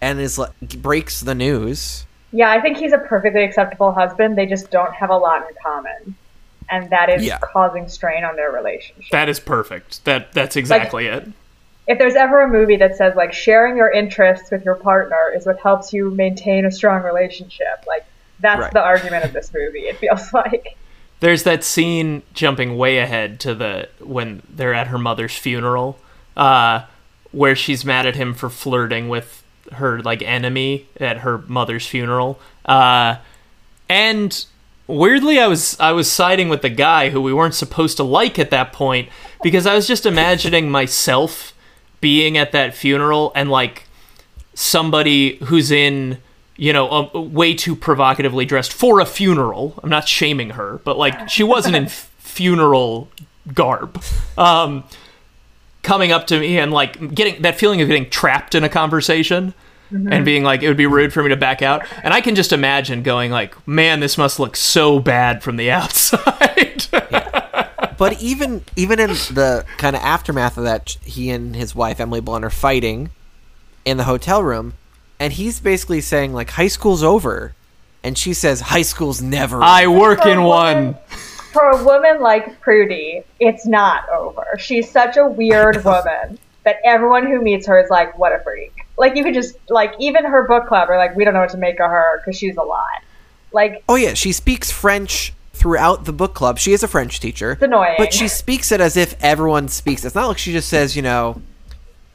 and is like breaks the news. Yeah, I think he's a perfectly acceptable husband. They just don't have a lot in common. And that is Yeah. causing strain on their relationship. That is perfect. That that's exactly it. if there's ever a movie that says like sharing your interests with your partner is what helps you maintain a strong relationship, like that's Right. the argument of this movie. It feels like. There's that scene jumping way ahead to the when they're at her mother's funeral, uh, where she's mad at him for flirting with her like enemy at her mother's funeral. Uh, and weirdly, I was I was siding with the guy who we weren't supposed to like at that point because I was just imagining myself being at that funeral and like somebody who's in you know a, way too provocatively dressed for a funeral. I'm not shaming her but like she wasn't in f- funeral garb. Um coming up to me and like getting that feeling of getting trapped in a conversation Mm-hmm. and being like it would be rude for me to back out. And i can just imagine going like man this must look so bad from the outside. But even even in the kind of aftermath of that, he and his wife Emily Blunt are fighting in the hotel room, and he's basically saying like high school's over, and she says high school's never. i work in one. For a woman like Prudie, it's not over. She's such a weird woman that everyone who meets her is like, what a freak. Like, you could just, like, even her book club are like, we don't know what to make of her because she's a lot. Like, oh yeah, she speaks French throughout the book club. She is a French teacher. It's annoying. but she speaks it as if everyone speaks. It's not like she just says you know,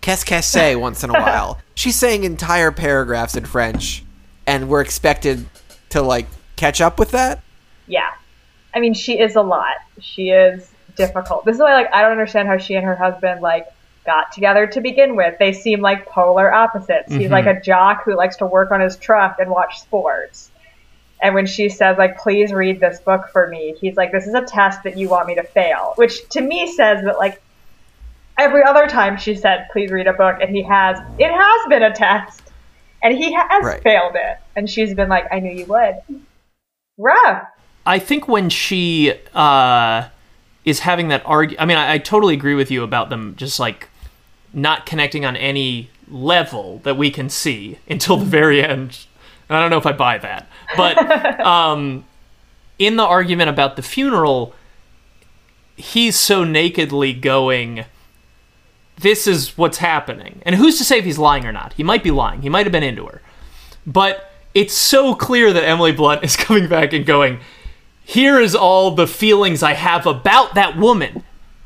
"qu'est-ce que c'est" once in a while. She's saying entire paragraphs in French, and we're expected to like catch up with that. yeah. I mean, she is a lot. She is difficult. This is why, like, I don't understand how she and her husband, like, got together to begin with. They seem like polar opposites. He's like a jock who likes to work on his truck and watch sports. And when she says, like, please read this book for me, he's like, this is a test that you want me to fail. Which to me says that, like, every other time she said, please read a book, and he has, it has been a test. And he has Right. failed it. And she's been like, I knew you would. Rough. I think when she uh, is having that argue, I mean, I, I totally agree with you about them just like not connecting on any level that we can see until the very end. And I don't know if I buy that, but um, in the argument about the funeral, he's so nakedly going. This is what's happening, and who's to say if he's lying or not? He might be lying. He might have been into her, but it's so clear that Emily Blunt is coming back and going here is all the feelings I have about that woman.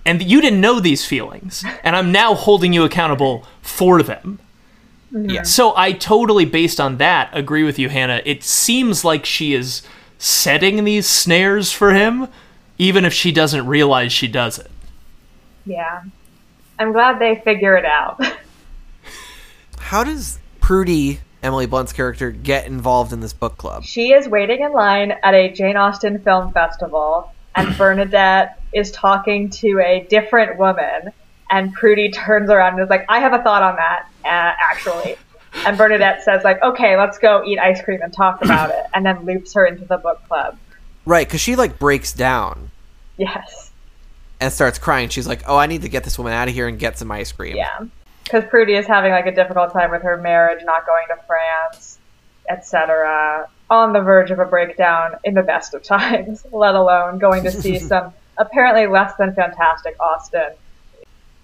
And you didn't know these feelings. And I'm now holding you accountable for them. Yeah. So I totally, based on that, agree with you, Hannah. It seems like she is setting these snares for him, even if she doesn't realize she does it. Yeah. I'm glad they figure it out. How does Prudie, Emily Blunt's character, get involved in this book club? she is waiting in line at a Jane Austen film festival, and Bernadette is talking to a different woman, and Prudie turns around and is like, I have a thought on that, uh, actually. And Bernadette says, like, okay, let's go eat ice cream and talk about it, and then loops her into the book club. Right, because she like breaks down Yes. and starts crying. She's like, "Oh, I need to get this woman out of here and get some ice cream." Yeah. Because Prudie is having like a difficult time with her marriage, not going to France, etc. On the verge of a breakdown in the best of times, let alone going to see some apparently less than fantastic Austen.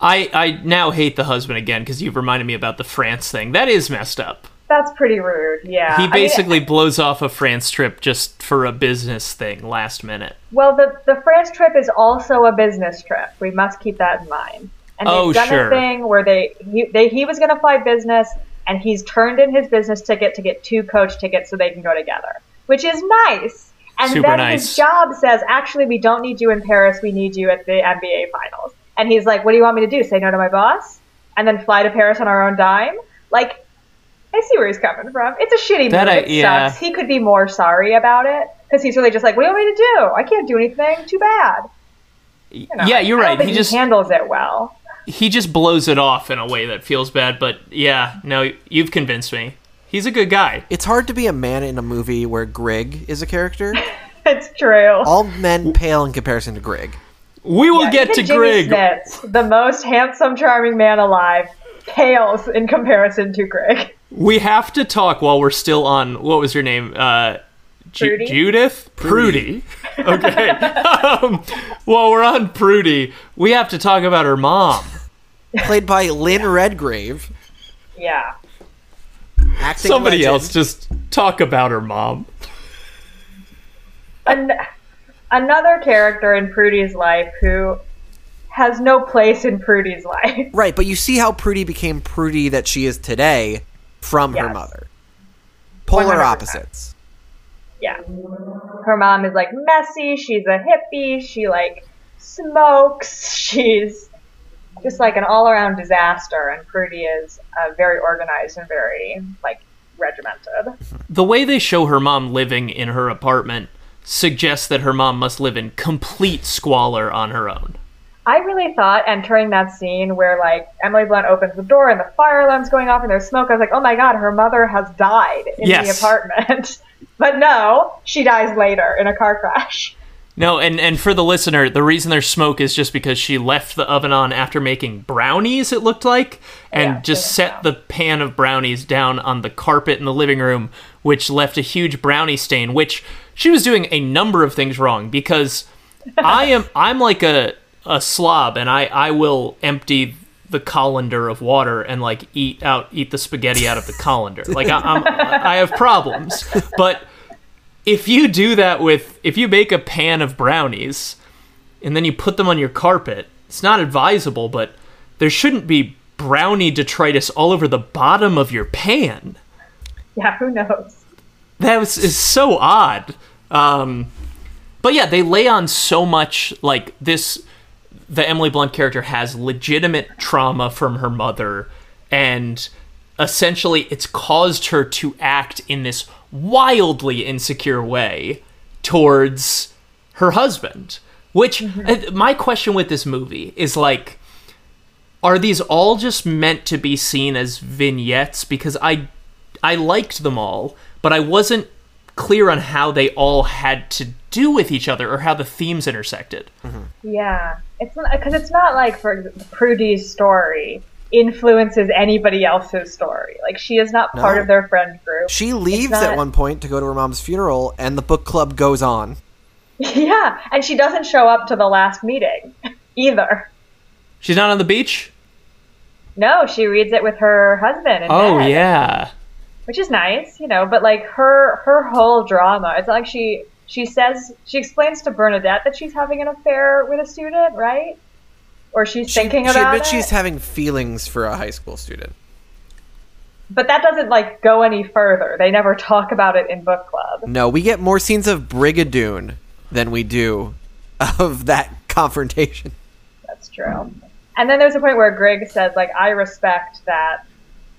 I, I now hate the husband again because you've reminded me about the France thing. That is messed up. That's pretty rude. Yeah. He I mean, basically blows off a France trip just for a business thing last minute. well, the the France trip is also a business trip. We must keep that in mind. And Oh, they've done sure. a thing where they he, they he was going to fly business, and he's turned in his business ticket to get two coach tickets so they can go together, which is nice. And Super then nice. his job says, actually, we don't need you in Paris. We need you at the NBA finals. And he's like, what do you want me to do? Say no to my boss? And then fly to Paris on our own dime? Like, I see where he's coming from. It's a shitty That move. I- it yeah. sucks. He could be more sorry about it. because he's really just like, what do you want me to do? I can't do anything. Too bad. You know, yeah, you're right. He just handles it well. he just blows it off in a way that feels bad. But yeah, no, you've convinced me. He's a good guy. It's hard to be a man in a movie where Grigg is a character. It's true. All men pale in comparison to Grigg. We will Yeah, get to Jimmy Grigg. Smits, the most handsome, charming man alive, pales in comparison to Greg. We have to talk while we're still on. What was your name? Uh, Ju- Prudie? Judith Prudie. okay. um, while we're on Prudie, we have to talk about her mom. Played by Lynn Redgrave. Yeah. Acting Somebody legend. else just talk about her mom. An- another character in Prudie's life who has no place in Prudie's life. Right, but you see how Prudie became Prudie that she is today from her mother. Polar 100%. opposites. Yeah. Her mom is like messy, she's a hippie, she like smokes, she's just like an all around disaster, and Prudie is uh, very organized and very like regimented. The way they show her mom living in her apartment suggests that her mom must live in complete squalor on her own. I really thought entering that scene where like Emily Blunt opens the door and the fire alarm's going off and there's smoke, I was like, oh my god, her mother has died in the apartment. but no, she dies later in a car crash. No, and, and for the listener, the reason there's smoke is just because she left the oven on after making brownies, it looked like, and Yeah, just set the pan of brownies down on the carpet in the living room, which left a huge brownie stain, which she was doing a number of things wrong because I am I'm like a, a slob and I, I will empty the colander of water and like eat out eat the spaghetti out of the colander. Like I, I'm I have problems. But if you do that with if you make a pan of brownies and then you put them on your carpet, it's not advisable, but there shouldn't be brownie detritus all over the bottom of your pan. Yeah, who knows? That was is so odd. Um, but yeah, they lay on so much like this. The Emily Blunt character has legitimate trauma from her mother, and essentially, it's caused her to act in this wildly insecure way towards her husband. Which uh, my question with this movie is like, are these all just meant to be seen as vignettes? Because I I liked them all, but I wasn't clear on how they all had to do with each other or how the themes intersected. Yeah, it's because it's not like for Prudie's story influences anybody else's story. Like she is not part No. of their friend group. She leaves not- at one point to go to her mom's funeral, and the book club goes on. yeah, and she doesn't show up to the last meeting either. She's not on the beach? No, she reads it with her husband. In Oh bed, yeah. which is nice, you know. But like her her whole drama, it's like she she says she explains to Bernadette that she's having an affair with a student, right? Or she's She, thinking she about admits it. she's having feelings for a high school student. But that doesn't like go any further. They never talk about it in book club. No, we get more scenes of Brigadoon than we do of that confrontation. That's true. And then there's a point where Greg says, like, I respect that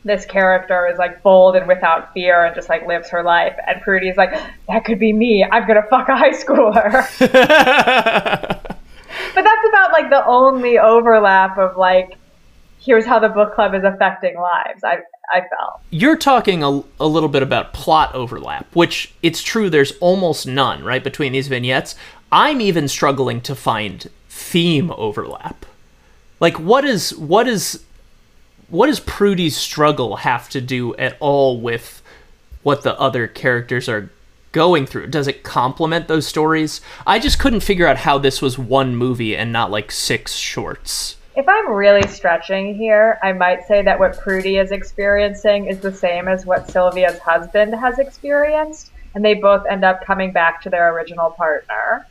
this character is like bold and without fear and just like lives her life. And Prudie's like, that could be me. I'm gonna fuck a high schooler. but that's about like the only overlap of like, here's how the book club is affecting lives. I I felt. You're talking a, a little bit about plot overlap, which it's true there's almost none, right, between these vignettes. I'm even struggling to find theme overlap. Like what is what is what does Prudie's struggle have to do at all with what the other characters are going through? Does it complement those stories? I just couldn't figure out how this was one movie and not like six shorts. If I'm really stretching here, I might say that what Prudie is experiencing is the same as what Sylvia's husband has experienced, and they both end up coming back to their original partner.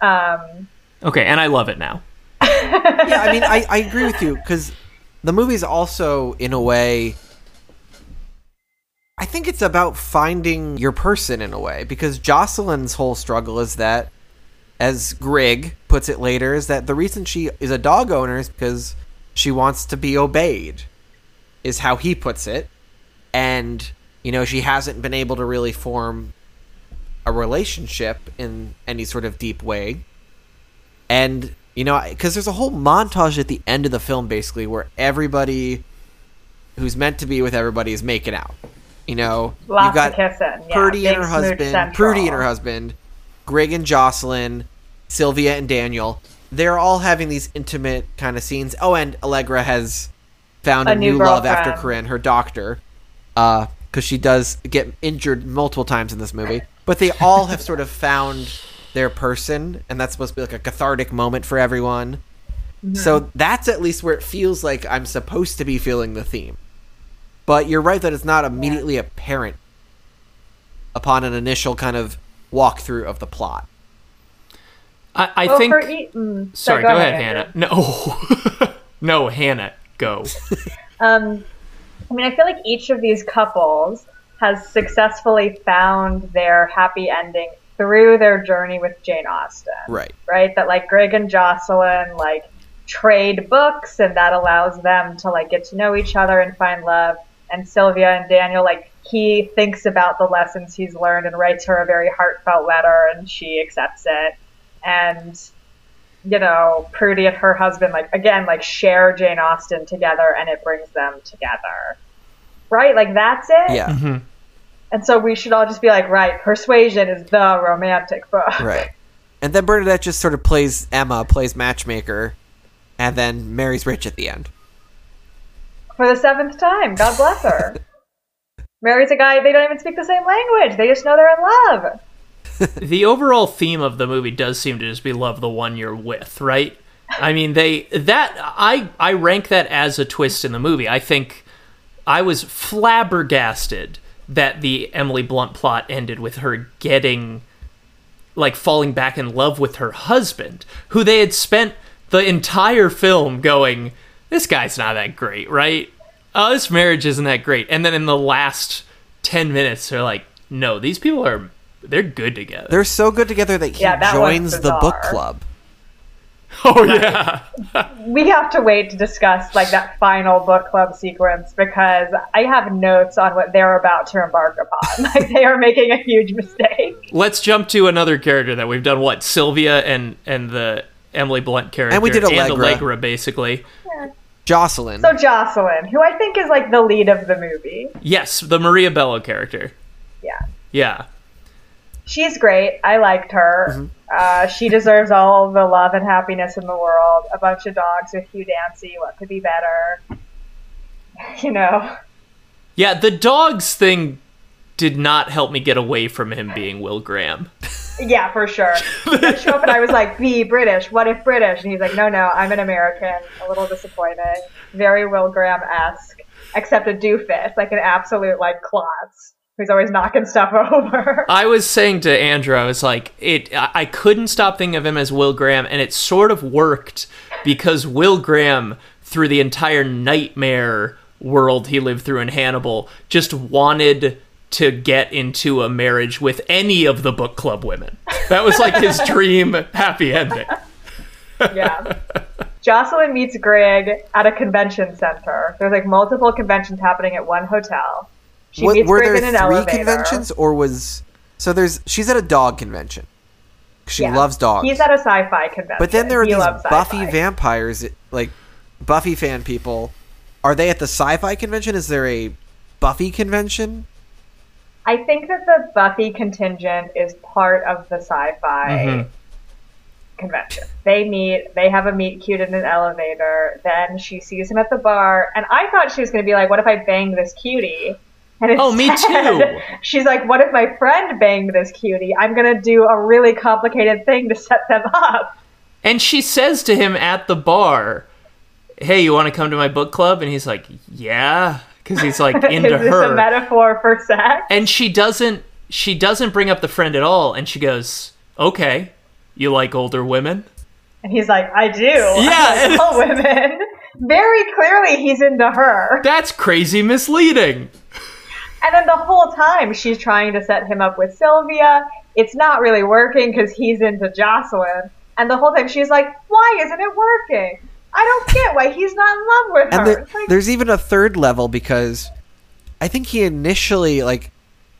Um, Okay, and I love it now. yeah, I mean, I, I agree with you because the movie's also, in a way, I think it's about finding your person in a way because Jocelyn's whole struggle is that, as Grigg puts it later, is that the reason she is a dog owner is because she wants to be obeyed, is how he puts it. And, you know, she hasn't been able to really form a relationship in any sort of deep way. And you know, because there's a whole montage at the end of the film, basically, where everybody who's meant to be with everybody is making out. You know, Lots you've got kissing. Yeah, and her husband. Prudie and her husband, Greg and Jocelyn, Sylvia and Daniel. They're all having these intimate kind of scenes. Oh, and Allegra has found a, A new new, love after. Corinne, her doctor, because she does get injured multiple times in this movie. But they all have sort of found their person, and that's supposed to be like a cathartic moment for everyone. Mm-hmm. So that's at least where it feels like I'm supposed to be feeling the theme. But you're right that it's not immediately apparent upon an initial kind of walkthrough of the plot. I, I Well, think. for e- mm, sorry, go go, ahead, Andrew. Hannah. No, no, Hannah, go. Um, I mean, I feel like each of these couples has successfully found their happy ending through their journey with Jane Austen. Right. Right? That like Greg and Jocelyn like trade books and that allows them to like get to know each other and find love. And Sylvia and Daniel, like he thinks about the lessons he's learned and writes her a very heartfelt letter and she accepts it. And you know, Prudie and her husband, like, again, like, share Jane Austen together and it brings them together. Right? Like, that's it? Yeah. Mm-hmm. And so we should all just be like, right, Persuasion is the romantic book. Right. And then Bernadette just sort of plays Emma, plays matchmaker, and then marries Rich at the end. For the seventh time. God bless her. Marries a guy, they don't even speak the same language. They just know they're in love. the overall theme of the movie does seem to just be love the one you're with, right? I mean, they that I I rank that as a twist in the movie. I think I was flabbergasted that the Emily Blunt plot ended with her getting like falling back in love with her husband, who they had spent the entire film going, this guy's not that great, right? Oh, this marriage isn't that great. And then in the last 10 minutes, they're like, no, these people are, they're good together. They're so good together that he Yeah, that joins the book club. oh, yeah. We have to wait to discuss, like, that final book club sequence because I have notes on what they're about to embark upon. Like, they are making a huge mistake. Let's jump to another character that we've done. What? Sylvia and, and the Emily Blunt character. And we did Allegra. Allegra, basically. Jocelyn. So Jocelyn, who I think is like the lead of the movie. Yes, the Maria Bello character. Yeah. Yeah. She's great. I liked her. Mm-hmm. Uh, she deserves all the love and happiness in the world. A bunch of dogs with Hugh Dancy. What could be better? You know. Yeah, the dogs thing did not help me get away from him being Will Graham. Yeah, for sure. I show up and I was like, "Be British. What if British?" And he's like, "No, no, I'm an American." A little disappointed. Very Will Graham esque, except a doofus, like an absolute like klutz who's always knocking stuff over. I was saying to Andrew, I was like, it. I I couldn't stop thinking of him as Will Graham, and it sort of worked because Will Graham, through the entire nightmare world he lived through in Hannibal, just wanted to get into a marriage with any of the book club women. That was like his dream happy ending. yeah. Jocelyn meets Greg at a convention center. There's like multiple conventions happening at one hotel. She What- meets were Greg there in an three elevator. conventions, or was so? There's she's at a dog convention. She Yeah. loves dogs. He's at a sci-fi convention. but then there are He these Buffy vampires, like Buffy fan people. Are they at the sci-fi convention? Is there a Buffy convention? I think that the Buffy contingent is part of the sci-fi Mhm. convention. They meet, they have a meet cute in an elevator. Then she sees him at the bar, and I thought she was going to be like, "What if I bang this cutie?" And Oh, me too. She's like, "What if my friend banged this cutie? I'm going to do a really complicated thing to set them up." And she says to him at the bar, "Hey, you want to come to my book club?" And he's like, "Yeah," because he's like into is this her. a metaphor for sex? and she doesn't she doesn't bring up the friend at all and she goes okay you like older women And he's like, "I do." Yeah, I like women. Very clearly, he's into her. that's crazy misleading And then the whole time she's trying to set him up with Sylvia. It's not really working because he's into Jocelyn. And the whole time she's like, why isn't it working? I don't get why he's not in love with And her. there, like, there's even a third level because I think he initially like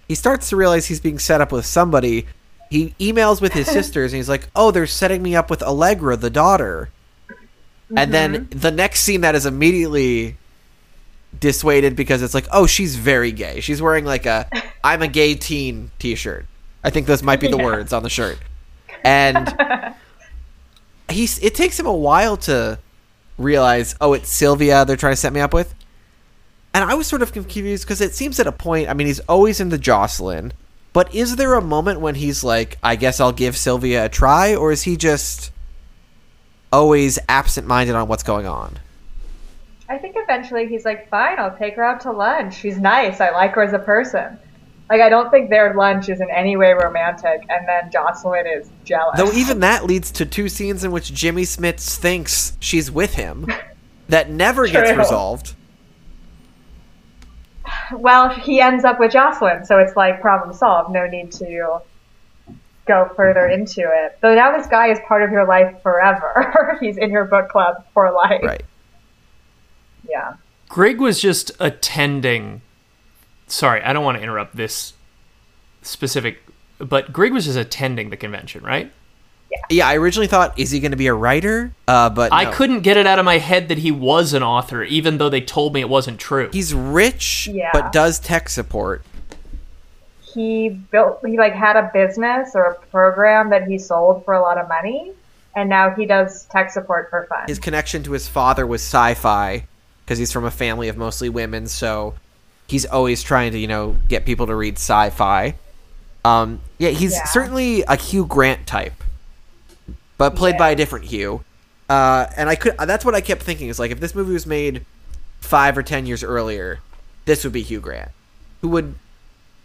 he starts to realize he's being set up with somebody. He emails with his sisters and he's like, "Oh, they're setting me up with Allegra, the daughter." And then mm-hmm. the next scene that is immediately dissuaded because it's like, "Oh, she's very gay. She's wearing like a I'm a gay teen t-shirt." I think those might be the Yeah. words on the shirt. And he's it takes him a while to realize, "Oh, it's Sylvia they're trying to set me up with." And I was sort of confused because it seems at a point, I mean, he's always in the Jocelyn, but is there a moment when he's like, I guess I'll give Sylvia a try, or is he just always absent minded on what's going on? I think eventually he's like, fine, I'll take her out to lunch. She's nice. I like her as a person. Like, I don't think their lunch is in any way romantic, and then Jocelyn is jealous. Though even that leads to two scenes in which Jimmy Smits thinks she's with him that never gets resolved. Well, he ends up with Jocelyn, so it's like problem solved. No need to go further into it. Though now this guy is part of your life forever. he's in your book club for life. Right. Yeah. Greg was just attending. Sorry, I don't want to interrupt this specific, but Greg was just attending the convention, right? Yeah, yeah, I originally thought, is he going to be a writer? Uh, but I couldn't get it out of my head that he was an author, even though they told me it wasn't true. He's rich, Yeah. but does tech support. He built, he like had a business or a program that he sold for a lot of money, and now he does tech support for fun. his connection to his father was sci-fi because he's from a family of mostly women so he's always trying to you know get people to read sci-fi um yeah he's Yeah. certainly a hugh grant type but played by a different hugh uh and i could that's what i kept thinking is like if this movie was made five or ten years earlier this would be hugh grant who would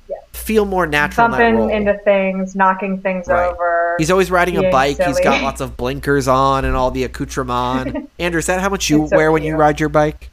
Yeah. feel more natural in Bumping role. into things, knocking things Right. over. He's always riding a bike. He's got lots of blinkers on and all the accoutrement. Andrew, is that how much you so wear when you ride your bike?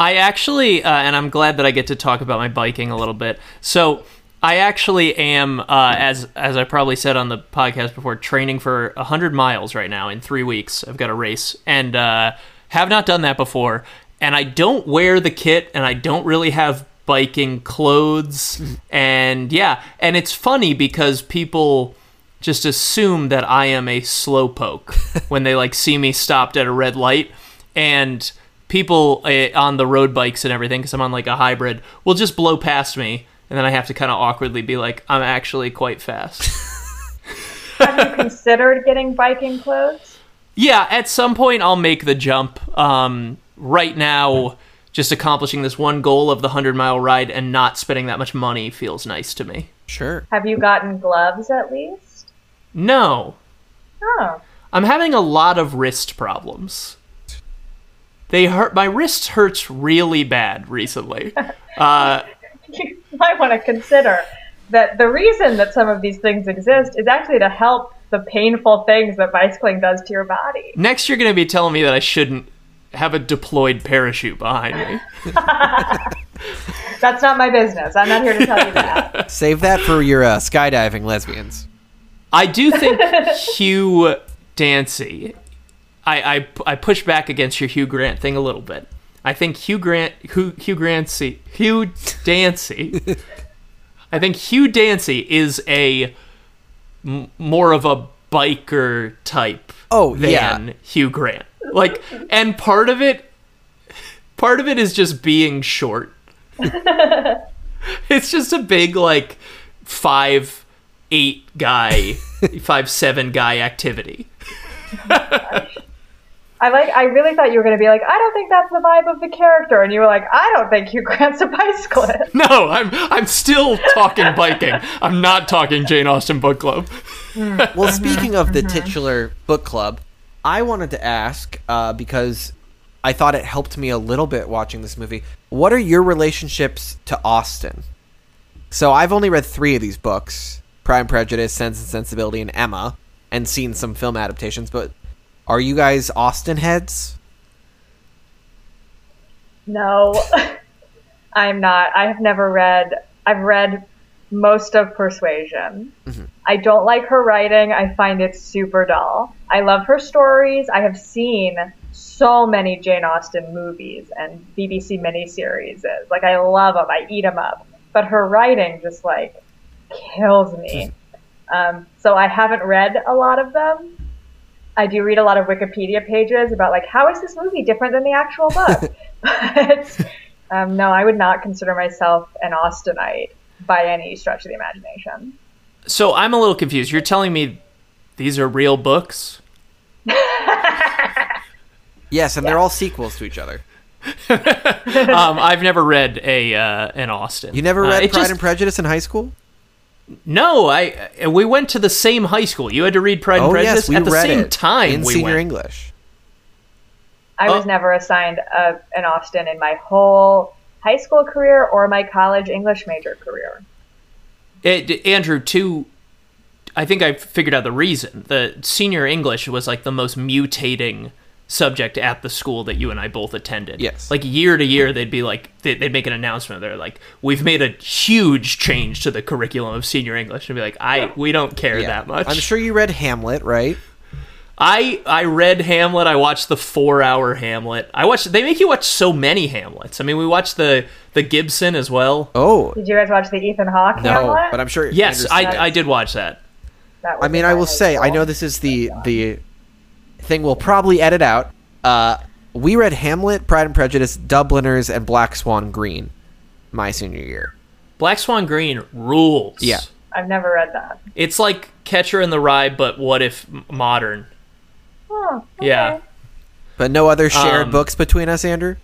I actually, uh, and I'm glad that I get to talk about my biking a little bit. So I actually am, uh, as as I probably said on the podcast before, training for hundred miles right now in three weeks. I've got a race, and uh, have not done that before. And I don't wear the kit, and I don't really have biking clothes. and yeah, and it's funny because people just assume that I am a slowpoke when they like see me stopped at a red light, and people uh, on the road bikes and everything, because I'm on like a hybrid, will just blow past me, and then I have to kind of awkwardly be like, I'm actually quite fast. Have you considered getting biking clothes? yeah, at some point I'll make the jump. Um, right now, just accomplishing this one goal of the hundred mile ride and not spending that much money feels nice to me. Sure. Have you gotten gloves at least? No, Oh. I'm having a lot of wrist problems. They hurt. My wrist hurts really bad recently. Uh, You might want to consider that the reason that some of these things exist is actually to help the painful things that bicycling does to your body. next, you're going to be telling me that I shouldn't have a deployed parachute behind me. That's not my business. I'm not here to tell you that. Save that for your uh, skydiving lesbians. I do think Hugh Dancy. I, I I push back against your Hugh Grant thing a little bit. I think Hugh Grant Hugh, Hugh Grancy Hugh Dancy. I think Hugh Dancy is a m- more of a biker type. Oh, than yeah. Hugh Grant. Like, and part of it, part of it is just being short. it's just a big like five eight guy, five seven guy activity. I like. I really thought you were going to be like, I don't think that's the vibe of the character, and you were like, I don't think Hugh Grant's a bicyclist. No, I'm I'm still talking biking. I'm not talking Jane Austen book club. Well, speaking of the titular book club, I wanted to ask uh, because I thought it helped me a little bit watching this movie. What are your relationships to Austen? So I've only read three of these books: Pride and Prejudice, Sense and Sensibility, and Emma, and seen some film adaptations. But are you guys Austen heads? No, I'm not. I have never read. I've read most of Persuasion. I don't like her writing. I find it super dull. I love her stories. I have seen so many Jane Austen movies and BBC miniseries. Like I love them. I eat them up. But her writing just like kills me. Um, so I haven't read a lot of them. I do read a lot of Wikipedia pages about like how is this movie different than the actual book. but um, no, I would not consider myself an Austenite by any stretch of the imagination. So I'm a little confused. You're telling me these are real books? Yes, and they're all sequels to each other. um, I've never read a uh, an Austen. You never Uh, read it Pride just- and Prejudice in high school? No, I uh, we went to the same high school. You had to read Pride and oh Prejudice yes, we at the read same it time. in we senior went. English. I was Oh. never assigned a, an Austen in my whole high school career or my college English major career. It, Andrew, too. I think I figured out the reason. The senior English was like the most mutating subject at the school that you and I both attended. Yes. Like year to year, they'd be like, they- they'd make an announcement. They're like, we've made a huge change to the curriculum of senior English. And be like, I, we don't care Yeah. that much. I'm sure you read Hamlet, right? I I read Hamlet. I watched the four hour Hamlet. I watched. They make you watch so many Hamlets. I mean, we watched the the Gibson as well. Oh Did you guys watch the Ethan Hawke no, Hamlet? but I'm sure. Yes, I I did watch that. That I mean, I will high say, I know this is the the thing we'll probably edit out. Uh, we read Hamlet, Pride and Prejudice, Dubliners, and Black Swan Green my senior year. Black Swan Green rules. Yeah. I've never read that. It's like Catcher in the Rye, but what if modern? Oh, okay. Yeah. But no other shared Um, books between us, Andrew.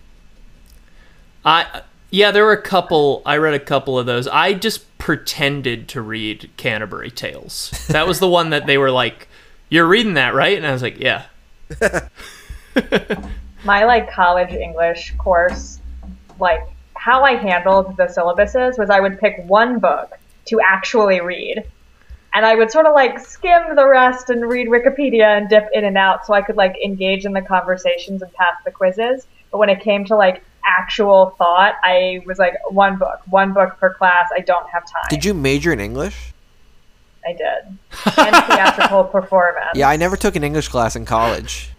I yeah, there were a couple. I read a couple of those. I just pretended to read Canterbury Tales. That was the one that they were like, "You're reading that, right?" And I was like, "Yeah." my like college English course, like how I handled the syllabuses was I would pick one book to actually read. And I would sort of like skim the rest and read Wikipedia and dip in and out so I could like engage in the conversations and pass the quizzes. But when it came to like actual thought, I was like one book, one book per class. I don't have time. Did you major in English? I did. And theatrical performance. Yeah, I never took an English class in college.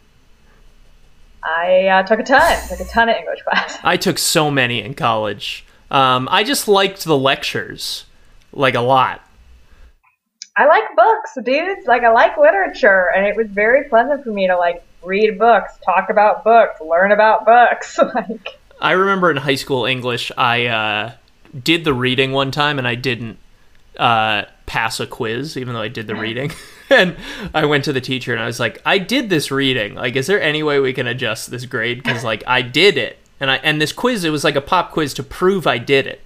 I uh, took a ton, took a ton of English class. I took so many in college. Um, I just liked the lectures, like a lot. I like books, dudes. Like I like literature, and it was very pleasant for me to like read books, talk about books, learn about books. like I remember in high school English, I uh, did the reading one time and I didn't uh, pass a quiz, even though I did the reading. and I went to the teacher and I was like, "I did this reading. Like, is there any way we can adjust this grade? Because like I did it, and I and this quiz, it was like a pop quiz to prove I did it."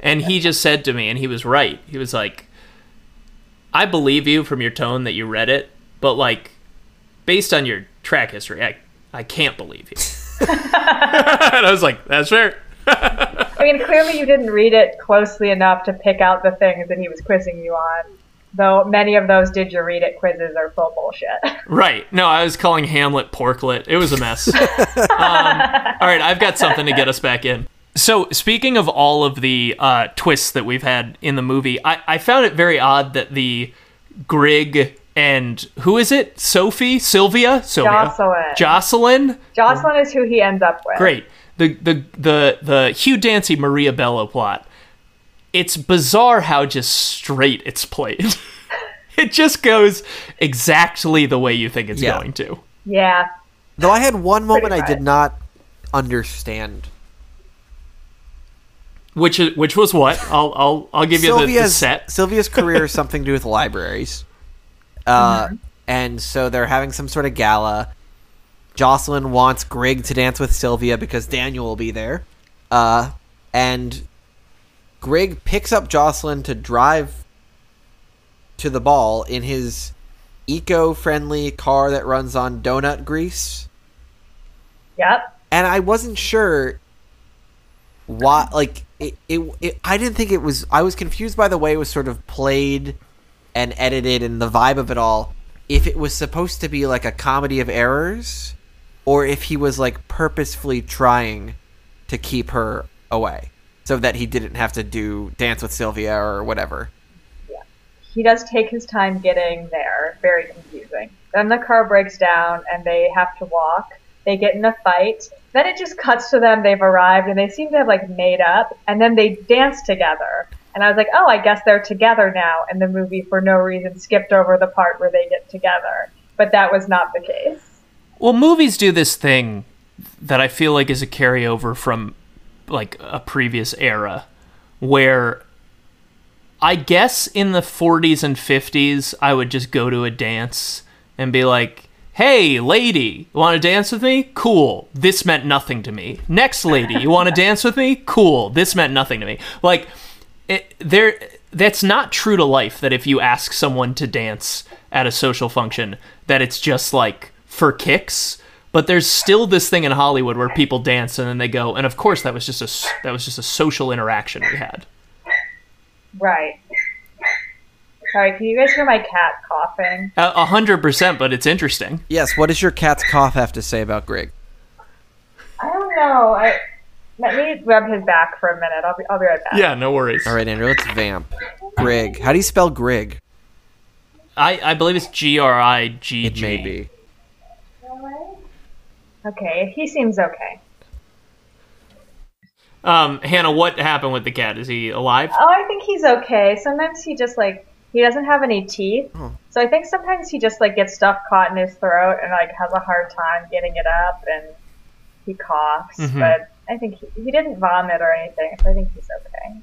And he just said to me, and he was right. He was like, "I believe you from your tone that you read it, but like, based on your track history, I I can't believe you." and I was like, "That's fair." I mean, clearly you didn't read it closely enough to pick out the things that he was quizzing you on. Though many of those did you read it quizzes are full bullshit. Right. No, I was calling Hamlet porklet. It was a mess. um, all right, I've got something to get us back in. So, speaking of all of the uh, twists that we've had in the movie, I, I found it very odd that the Grigg and who is it? Sophie? Sylvia? Sylvia? Jocelyn. Jocelyn? Jocelyn is who he ends up with. Great. The, the, the, the Hugh Dancy Maria Bello plot. It's bizarre how just straight it's played. it just goes exactly the way you think it's Yeah. going to. Yeah. Though I had one moment I did not understand. Which is which was what? I'll I'll I'll give you the, the Sylvia's set. Sylvia's career is something to do with libraries, uh, and so they're having some sort of gala. Jocelyn wants Grigg to dance with Sylvia because Daniel will be there, uh, and Grigg picks up Jocelyn to drive to the ball in his eco-friendly car that runs on donut grease Yep. and I wasn't sure why. Like it, it, it, I didn't think it was. I was confused by the way it was sort of played and edited, and the vibe of it all. If it was supposed to be like a comedy of errors, or if he was like purposefully trying to keep her away, so that he didn't have to do dance with Sylvia or whatever. Yeah. he does take his time getting there. Very confusing. Then the car breaks down and they have to walk. They get in a fight. Then it just cuts to them. They've arrived and they seem to have like made up. And then they dance together. And I was like, oh, I guess they're together now. And the movie, for no reason, skipped over the part where they get together. But that was not the case. Well, movies do this thing that I feel like is a carryover from like a previous era where I guess in the 40s and 50s I would just go to a dance and be like, "Hey, lady, you want to dance with me? Cool. This meant nothing to me. Next lady, you want to dance with me? Cool. This meant nothing to me." Like it, there that's not true to life that if you ask someone to dance at a social function that it's just like for kicks but there's still this thing in Hollywood where people dance and then they go and of course that was just a that was just a social interaction we had Right. Sorry, can you guys hear my cat coughing? a a hundred percent but it's interesting Yes. What does your cat's cough have to say about Greg? I don't know. I let me rub his back for a minute. I'll be I'll be right back. yeah no worries All right, Andrew. Let's vamp. Grigg. How do you spell Grigg? I, I believe it's G R I G It may be. Okay, he seems okay. um Hannah what happened with the cat is he alive Oh, I think he's okay. Sometimes he just like he doesn't have any teeth, Oh. so I think sometimes he just like gets stuff caught in his throat and like has a hard time getting it up, and he coughs. Mhm. But I think he, he didn't vomit or anything, so I think he's okay.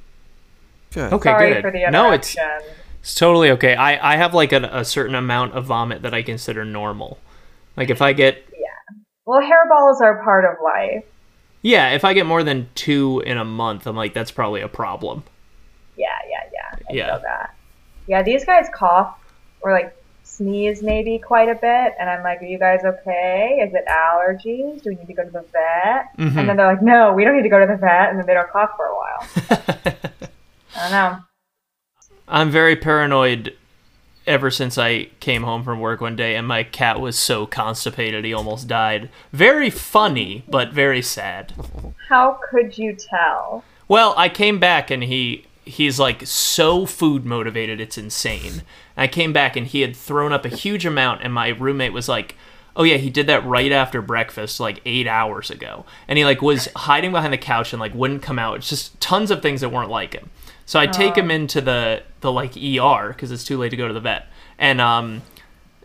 Good. okay Sorry good for the no it's. It's totally okay. I, I have like a, a certain amount of vomit that I consider normal. Like if I get Well, hairballs are part of life. yeah, if I get more than two in a month, I'm like that's probably a problem. Yeah, yeah, yeah. I Yeah. that. Yeah, these guys cough or like sneeze maybe quite a bit, and I'm like, "Are you guys okay? Is it allergies? Do we need to go to the vet?" Mhm. And then they're like, "No, we don't need to go to the vet," and then they don't cough for a while. I don't know. I'm very paranoid ever since I came home from work one day and my cat was so constipated he almost died. Very funny, but very sad. How could you tell? Well, I came back and he he's like so food motivated it's insane. I came back and he had thrown up a huge amount and my roommate was like, "Oh yeah, he did that right after breakfast like 8 hours ago." And he like was hiding behind the couch and like wouldn't come out. It's just tons of things that weren't like him. So I take him into the the like ER cuz it's too late to go to the vet. And um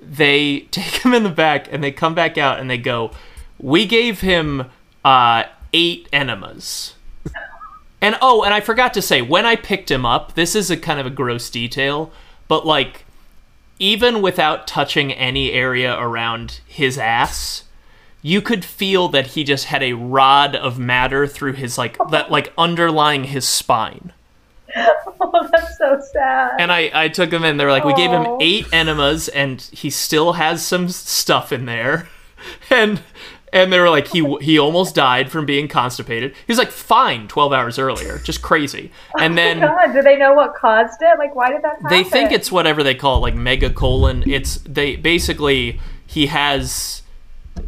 they take him in the back and they come back out and they go, "We gave him uh 8 enemas." And oh, and I forgot to say, when I picked him up, this is a kind of a gross detail, but like, even without touching any area around his ass, you could feel that he just had a rod of matter through his like that like underlying his spine. Oh, that's so sad. And I I took him in. They were like, we gave him eight enemas, and he still has some stuff in there, and. And they were like, he he almost died from being constipated. He was like fine twelve hours earlier, just crazy. Oh and then God, do they know what caused it? Like, why did that happen? they think it's whatever they call it, like megacolon. It's they basically he has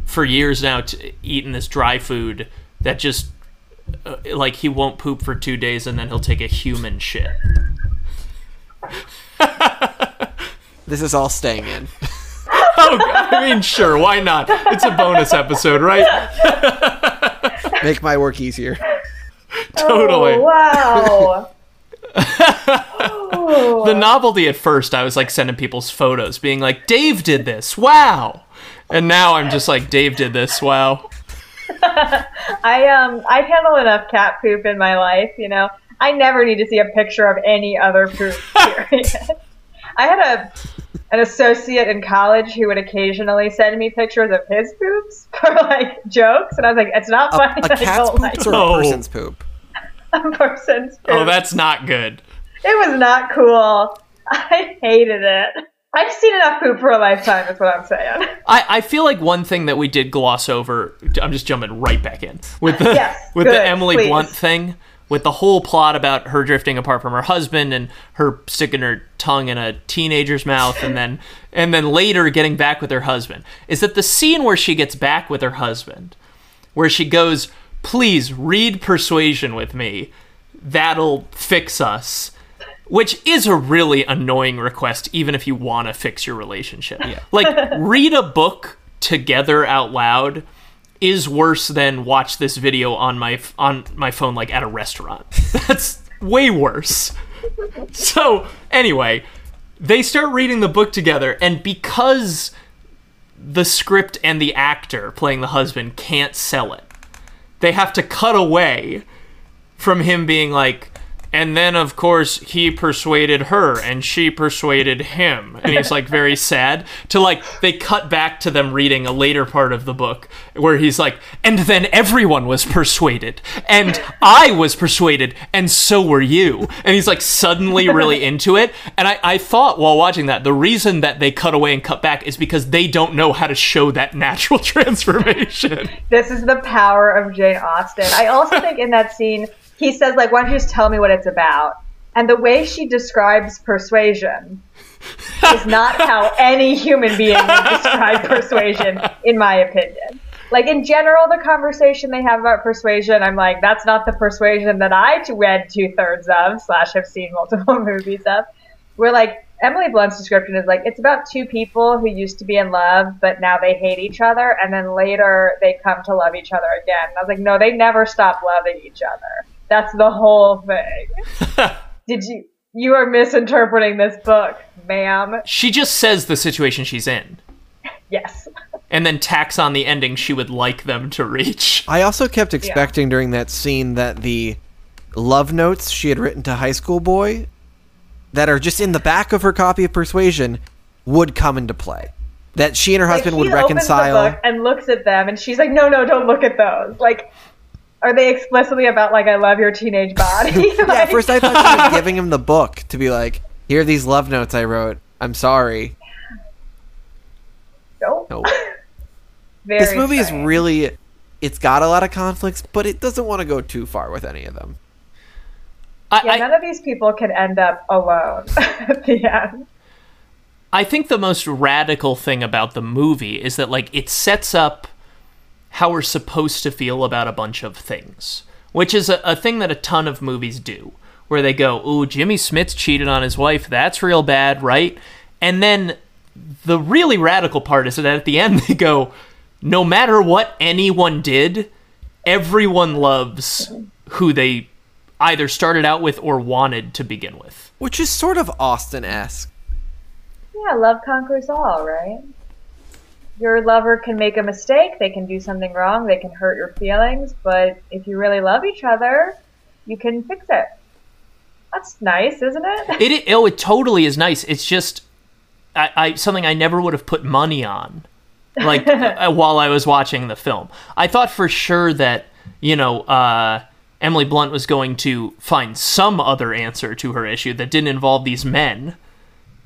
for years now t- eaten this dry food that just uh, like he won't poop for two days and then he'll take a human shit. This is all staying in. Oh, I mean, sure, why not? It's a bonus episode, right? Make my work easier. Totally. Oh, wow. Oh. The novelty at first, I was like sending people's photos, being like, "Dave did this, wow," and now I'm just like, "Dave did this, wow." I um I handle enough cat poop in my life, you know. I never need to see a picture of any other poop. Period. I had a an associate in college who would occasionally send me pictures of his poops for like jokes, and I was like, "It's not A, funny. a I cat's don't poop like or a Oh. person's poop? a person's poop." Oh, that's not good. It was not cool. I hated it. I've seen enough poop for a lifetime. Is what I'm saying. I, I feel like one thing that we did gloss over. I'm just jumping right back in with the Yes, with the Emily please. Blunt thing, with the whole plot about her drifting apart from her husband and her sticking her tongue in a teenager's mouth, and then and then later getting back with her husband. Is that the scene where she gets back with her husband, where she goes, "Please read Persuasion with me. That'll fix us." Which is a really annoying request, even if you want to fix your relationship. Yeah. Like, read a book together out loud is worse than watch this video on my on my phone like at a restaurant. That's way worse. so anyway, they start reading the book together, and because the script and the actor playing the husband can't sell it, they have to cut away from him being like, and then of course he persuaded her and she persuaded him. And he's like very sad to like they cut back to them reading a later part of the book where he's like and then everyone was persuaded and i was persuaded and so were you. And he's like suddenly really into it. And i, I thought while watching that the reason that they cut away and cut back is because they don't know how to show that natural transformation. This is the power of Jane Austen. I also think in that scene, he says, like, why don't you just tell me what it's about? And the way she describes persuasion is not how any human being would describe persuasion, in my opinion. Like, in general, the conversation they have about persuasion, I'm like, that's not the persuasion that I read two thirds of, slash, have seen multiple movies of. We're like, Emily Blunt's description is like, it's about two people who used to be in love, but now they hate each other, and then later they come to love each other again. And I was like, no, they never stop loving each other. That's the whole thing. Did you? You are misinterpreting this book, ma'am. she just says the situation she's in Yes. and then tacks on the ending she would like them to reach I also kept expecting during that scene that the love notes she had written to high school boy that are just in the back of her copy of Persuasion would come into play. That she and her husband Like, would he opens the reconcile. and looks at them, and she's like, "No, no, don't look at those." Like, are they explicitly about like "I love your teenage body"? Yeah, Like, at first I thought she was giving him the book to be like, here are these love notes I wrote. I'm sorry. nope. No. Very This movie is really it's got a lot of conflicts, but it doesn't want to go too far with any of them. I, Yeah, I, none of these people can end up alone at the end. I think the most radical thing about the movie is that like it sets up how we're supposed to feel about a bunch of things, which is a, a thing that a ton of movies do, where they go, "Ooh, Jimmy Smits cheated on his wife. That's real bad, right?" And then the really radical part is that at the end they go, "No matter what anyone did, everyone loves who they either started out with or wanted to begin with." Which is sort of Austen esque. Yeah, love conquers all, right? Your lover can make a mistake, they can do something wrong, they can hurt your feelings, but if you really love each other, you can fix it. That's nice, isn't it? It, it oh, it totally is nice. It's just I, I something I never would have put money on, like uh, while I was watching the film. I thought for sure that you know uh, Emily Blunt was going to find some other answer to her issue that didn't involve these men,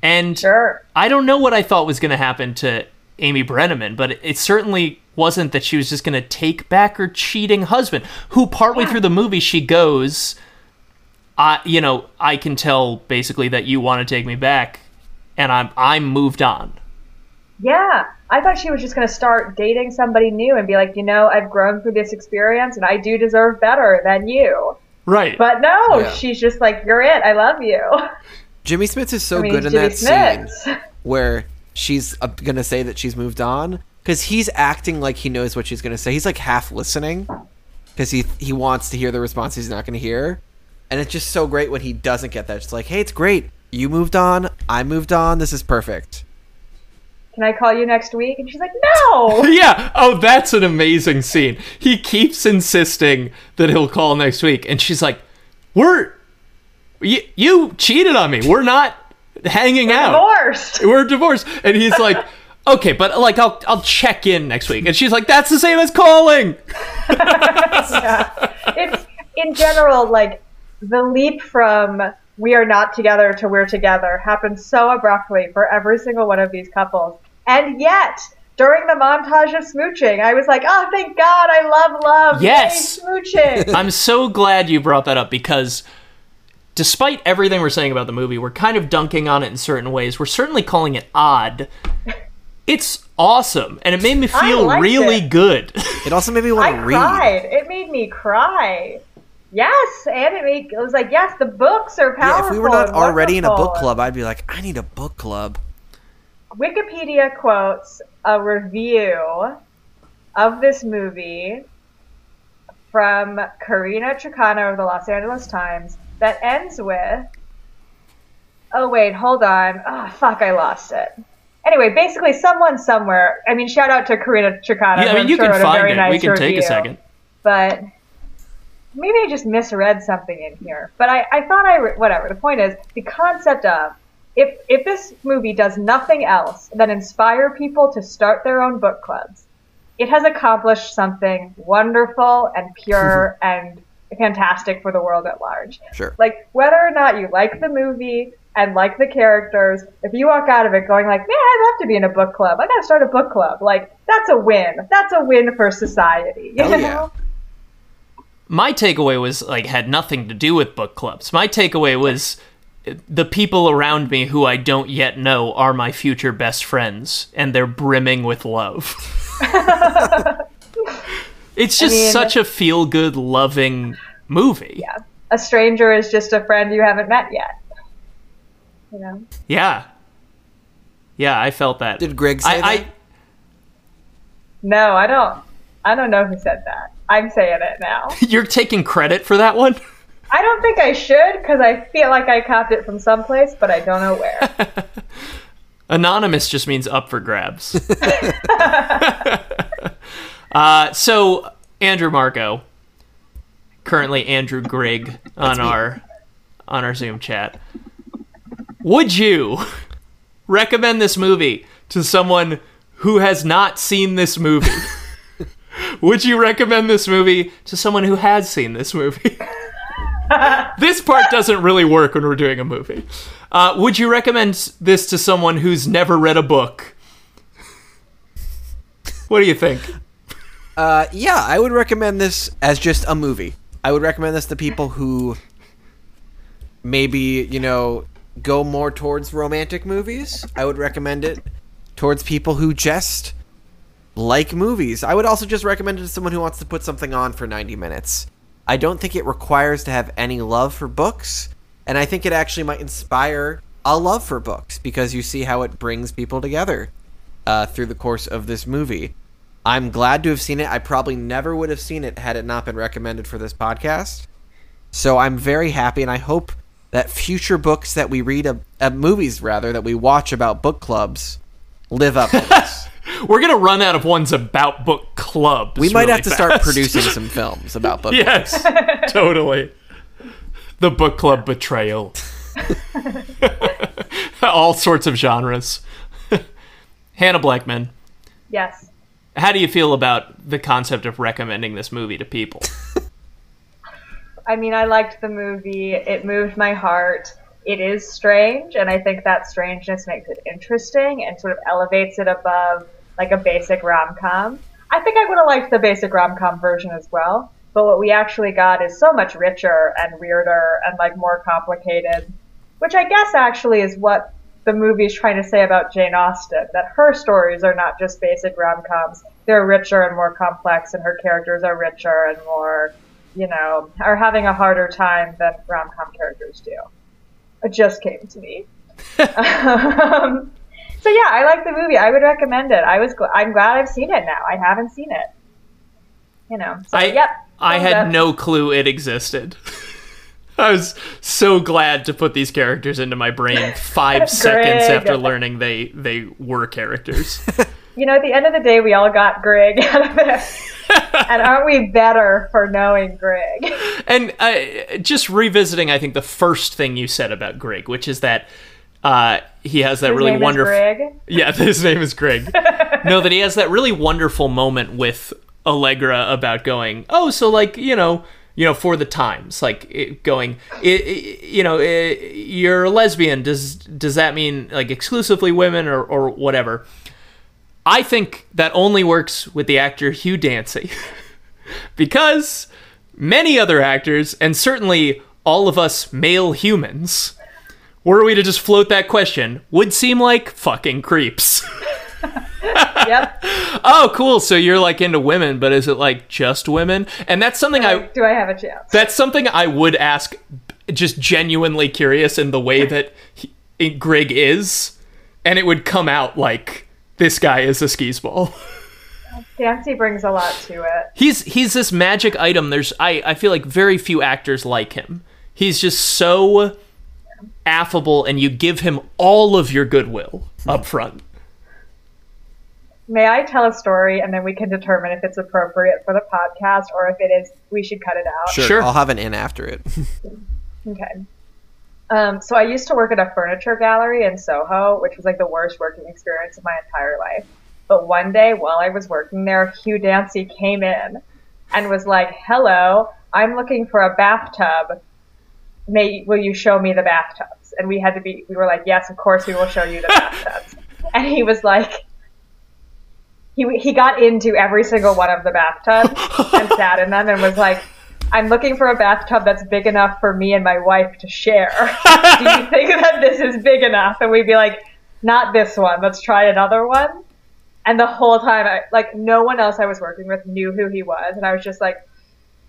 and Sure. I don't know what I thought was going to happen to Amy Brenneman, but it, it certainly wasn't that she was just going to take back her cheating husband, who partway through the movie she goes, I, you know, I can tell basically that you want to take me back, and I'm I'm moved on. Yeah. I thought she was just going to start dating somebody new and be like, you know, I've grown through this experience and I do deserve better than you. Right. But no, Yeah. she's just like, you're it. I love you. Jimmy Smits is so I mean, good in Jimmy that scene where she's uh, gonna say that she's moved on because he's acting like he knows what she's gonna say. He's like half listening because he he wants to hear the response he's not gonna hear, and it's just so great when he doesn't get that. It's like, hey, it's great. You moved on. I moved on. This is perfect. Can I call you next week? And she's like, no. yeah. Oh, that's an amazing scene. He keeps insisting that he'll call next week, and she's like, "We're you, you cheated on me. We're not hanging out. Divorced. We're divorced." And he's like, "Okay, but like I'll I'll check in next week." And she's like, "That's the same as calling." it's in general like the leap from we are not together to we're together happens so abruptly for every single one of these couples. And yet, during the montage of smooching, I was like, "Oh, thank God! I love love. Yay, Yes. smooching." I'm so glad you brought that up because despite everything we're saying about the movie, we're kind of dunking on it in certain ways. We're certainly calling it odd. It's awesome, and it made me feel really it. good. It also made me I want to read. cried. It made me cry. Yes, and it made it was like, yes, the books are powerful. Yeah, if we were not already in a book club, I'd be like, I need a book club. Wikipedia quotes a review of this movie from Carina Chocano of the Los Angeles Times that ends with Oh wait, hold on. Oh fuck, I lost it. Anyway, basically, someone somewhere. I mean, shout out to Carina Chocano. Yeah, I mean, I'm you sure can find it. nice we can take a second. but maybe I just misread something in here. But I, I thought I re- whatever. The point is the concept of if if this movie does nothing else than inspire people to start their own book clubs, it has accomplished something wonderful and pure and fantastic for the world at large. Sure. Like whether or not you like the movie and like the characters, if you walk out of it going like, "Man, I'd love to be in a book club. I got to start a book club." Like that's a win. That's a win for society. You Oh, know? yeah. my takeaway was like had nothing to do with book clubs. My takeaway was the people around me who I don't yet know are my future best friends, and they're brimming with love. it's just mean- such a feel good, loving movie. Yeah. A stranger is just a friend you haven't met yet. You know? Yeah. Yeah, I felt that. Did Greg say I, that? No, I don't. I don't know who said that. I'm saying it now. You're taking credit for that one? I don't think I should because I feel like I copped it from someplace, but I don't know where. Anonymous just means up for grabs. Uh, so, Andrew Marco, currently Andrew Grigg on our on our Zoom chat. Would you recommend this movie to someone who has not seen this movie? Would you recommend this movie to someone who has seen this movie? this part doesn't really work when we're doing a movie. Uh, would you recommend this to someone who's never read a book? What do you think? Uh, yeah, I would recommend this as just a movie. I would recommend this to people who maybe, you know, go more towards romantic movies. I would recommend it towards people who just like movies. I would also just recommend it to someone who wants to put something on for 90 minutes. I don't think it requires to have any love for books, and I think it actually might inspire a love for books because you see how it brings people together uh, through the course of this movie. I'm glad to have seen it. I probably never would have seen it had it not been recommended for this podcast. So I'm very happy, and I hope that future books that we read, uh, uh, movies rather, that we watch about book clubs, live up to this. We're gonna run out of ones about book clubs. we might really have to start producing some films about book Yes, totally. The book club betrayal. All sorts of genres. Hannah Blackman, Yes. How do you feel about the concept of recommending this movie to people? I mean, I liked the movie. It moved my heart. It is strange, and I think that strangeness makes it interesting and sort of elevates it above like a basic rom com. I think I would have liked the basic rom com version as well, but what we actually got is so much richer and weirder and like more complicated, which I guess actually is what the movie is trying to say about Jane Austen that her stories are not just basic rom coms, they're richer and more complex, and her characters are richer and more you know, are having a harder time than rom com characters do. It just came to me. um, so yeah, I like the movie. I would recommend it. I was gl- I'm glad I've seen it now. I haven't seen it. You know. So, I yep. I had up. no clue it existed. I was so glad to put these characters into my brain five seconds after learning they they were characters. You know, at the end of the day, we all got Greg out of it. and aren't we better for knowing Greg? and uh, just revisiting, I think the first thing you said about Greg, which is that uh, he has that His really wonderful. Greg. Yeah, his name is Greg. no, that he has that really wonderful moment with Allegra about going, oh, so like you know, you know, for the times, like it, going, it, it- you know, you're a lesbian. Does does that mean like exclusively women or or whatever? I think that only works with the actor Hugh Dancy, because many other actors, and certainly all of us male humans, were we to just float that question, would seem like fucking creeps. Yep. oh, cool. So you're like into women, but is it like just women? And that's something I uh, Do I have a chance? that's something I would ask just genuinely curious in the way that he, Greg is, and it would come out like this guy is a skis ball. Dancy brings a lot to it. He's he's this magic item. There's I I feel like very few actors like him. He's just so affable and you give him all of your goodwill up front. May I tell a story and then we can determine if it's appropriate for the podcast or if it is, we should cut it out? Sure, Sure. I'll have an in after it. Okay. Um, so I used to work at a furniture gallery in Soho, which was like the worst working experience of my entire life. But one day while I was working there, Hugh Dancy came in and was like, "Hello, I'm looking for a bathtub. May will you show me the bathtubs?" And we had to be, we were like, "Yes, of course we will show you the bathtubs." and he was like, he he got into every single one of the bathtubs and sat in them and was like, "I'm looking for a bathtub that's big enough for me and my wife to share. Do you think that this is big enough?" And we'd be like, "Not this one. Let's try another one." And the whole time, I, like no one else I was working with knew who he was, and I was just like,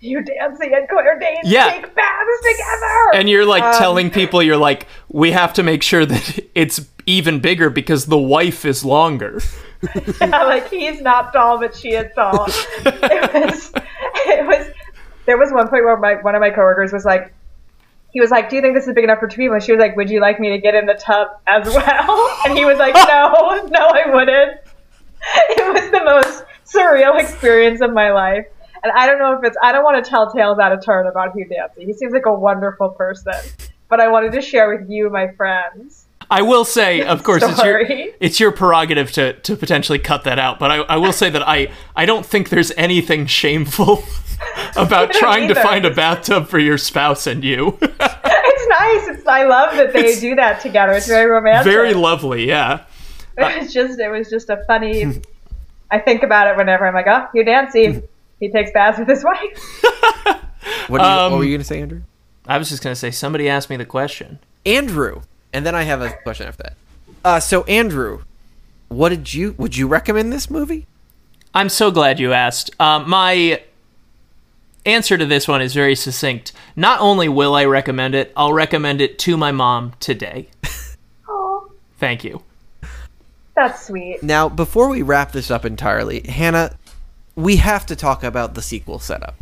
"You Dancy and Claire Danes Yeah. take baths together." And you're like Um, telling people, you're like, we have to make sure that it's even bigger because the wife is longer. Yeah, like he's not tall, but she is tall. it was, it was. There was one point where my one of my coworkers was like, he was like, "Do you think this is big enough for two people?" And she was like, "Would you like me to get in the tub as well?" And he was like, "No, no, I wouldn't." It was the most surreal experience of my life. And I don't know if it's. I don't want to tell tales out of turn about Hugh Dancy. He seems like a wonderful person, but I wanted to share with you, my friends. I will say, of course, it's your it's your prerogative to, to potentially cut that out. But I, I will say that I, I don't think there's anything shameful about trying to find a bathtub for your spouse and you. It's nice. It's, I love that they do that together. It's very romantic. Very lovely, yeah. it was just it was just a funny I think about it whenever I'm like, oh, Hugh Dancy. He takes baths with his wife. What, do you, Um, what were you going to say, Andrew? I was just gonna say somebody asked me the question. Andrew, and then I have a question after that. Uh, so Andrew, what did you would you recommend this movie? I'm so glad you asked. Um, my answer to this one is very succinct. Not only will I recommend it, I'll recommend it to my mom today. Oh, Thank you. that's sweet. Now, before we wrap this up entirely, Hannah, we have to talk about the sequel setup.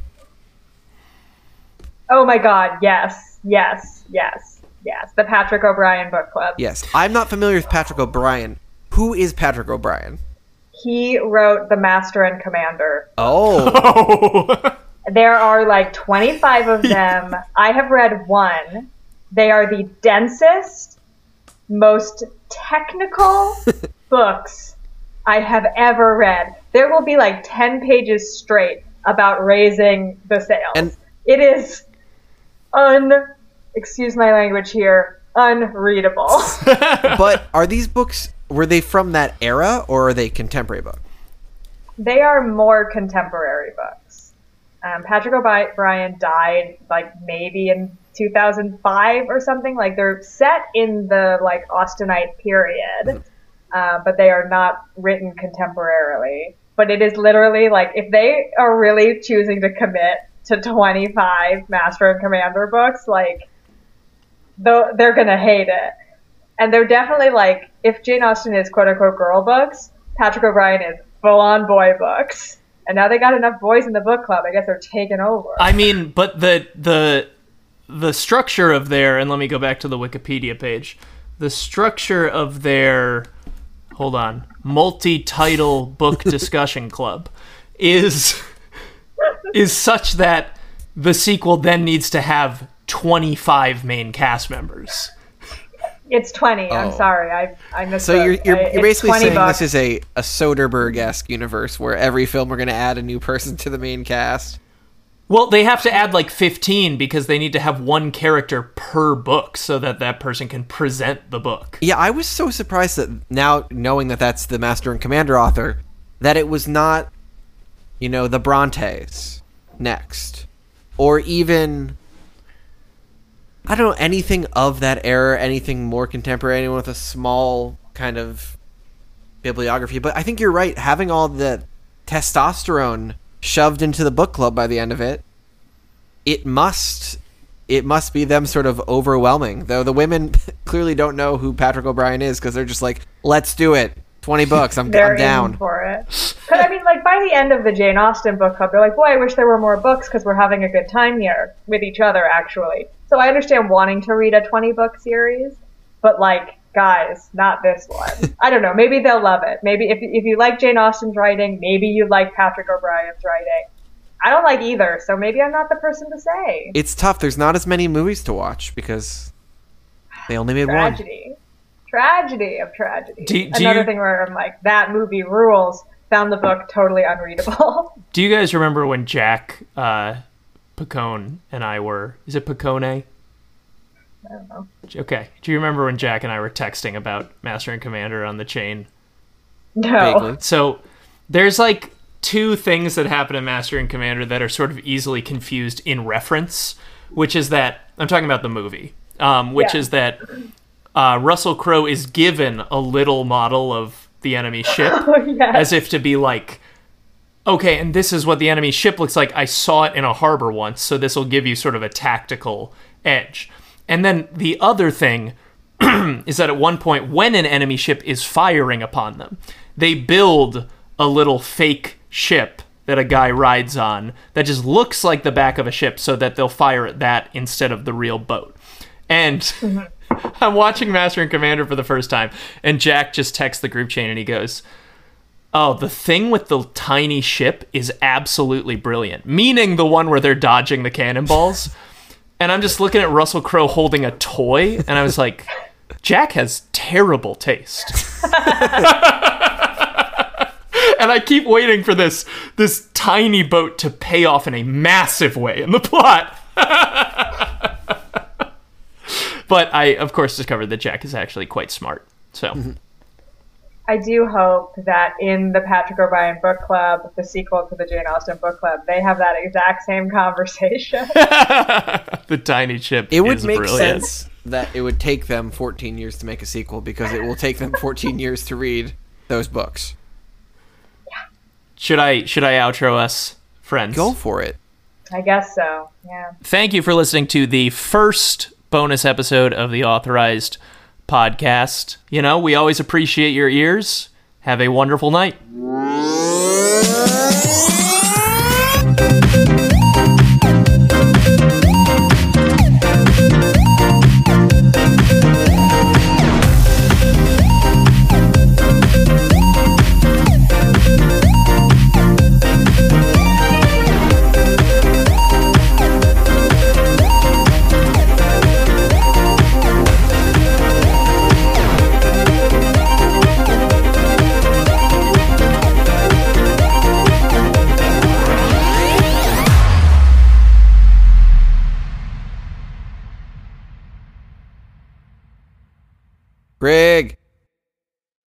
Oh my god, yes, yes, yes, yes. The Patrick O'Brian book club. Yes, I'm not familiar with Patrick O'Brian. Who is Patrick O'Brian? He wrote The Master and Commander. Oh, Oh, There are like 25 of them. I have read one. They are the densest, most technical books I have ever read. There will be like 10 pages straight about raising the sails. And- it is un, excuse my language here, unreadable. but are these books were they from that era or are they contemporary books? they are more contemporary books. Um, Patrick O'Brian died like maybe in 2005 or something. Like they're set in the like Austenite period, uh, but they are not written contemporarily. But it is literally like if they are really choosing to commit to 25 Master and Commander books, like though they're gonna hate it. And they're definitely like if Jane Austen is quote unquote girl books, Patrick O'Brian is full on boy books. And now they got enough boys in the book club. I guess they're taking over. I mean, but the the the structure of their and let me go back to the Wikipedia page. The structure of their hold on multi-title book discussion club is is such that the sequel then needs to have 25 main cast members. it's 20. I'm Oh. sorry. I I missed So you're you're, I- you're basically saying books. this is a a Soderbergh esque universe where every film we're going to add a new person to the main cast. Well, they have to add like 15 because they need to have one character per book so that that person can present the book. Yeah, I was so surprised that now knowing that that's the Master and Commander author, that it was not, you know, the Brontes next, or even I don't know anything of that era, anything more contemporary, anyone with a small kind of bibliography. But I think you're right. Having all the testosterone shoved into the book club by the end of it, it must it must be them sort of overwhelming. Though the women clearly don't know who Patrick O'Brian is because they're just like, "Let's do it, twenty bucks, I'm, I'm down." for it. But I mean, like by the end of the Jane Austen book club, they're like, "Boy, I wish there were more books because we're having a good time here with each other." Actually, So I understand wanting to read a 20 book series, but like, guys, not this one. I don't know. Maybe they'll love it. Maybe if, if you like Jane Austen's writing, maybe you like Patrick O'Brian's writing. I don't like either, so maybe I'm not the person to say. It's tough. There's not as many movies to watch because they only made one. Tragedy. Tragedy of tragedy. Do- do Another you- thing where I'm like, that movie rules. Found the book totally unreadable. Do you guys remember when Jack uh, Picone and I were? Is it Picone? I don't know. Okay. Do you remember when Jack and I were texting about Master and Commander on the chain? No. Vaguely. So there's like two things that happen in Master and Commander that are sort of easily confused in reference, which is that I'm talking about the movie, um, which Yeah. is that uh, Russell Crowe is given a little model of the enemy ship Oh, yes. as if to be like, okay, and this is what the enemy ship looks like. I saw it in a harbor once, so this will give you sort of a tactical edge. And then the other thing is that at one point, when an enemy ship is firing upon them, they build a little fake ship that a guy rides on that just looks like the back of a ship so that they'll fire at that instead of the real boat. And I'm watching Master and Commander for the first time, and Jack just texts the group chain and he goes, Oh, the thing with the tiny ship is absolutely brilliant. Meaning the one where they're dodging the cannonballs. and I'm just looking at Russell Crowe holding a toy, and I was like, Jack has terrible taste. and I keep waiting for this this tiny boat to pay off in a massive way in the plot. but I, of course, discovered that Jack is actually quite smart. So. Mm-hmm. I do hope that in the Patrick O'Brian book club, the sequel to the Jane Austen book club, they have that exact same conversation. the tiny chip. It would is make brilliant. sense that it would take them 14 years to make a sequel because it will take them 14 years to read those books. Should I should I outro us, friends? Go for it. I guess so. Yeah. Thank you for listening to the first bonus episode of the authorized podcast. You know, we always appreciate your ears. Have a wonderful night.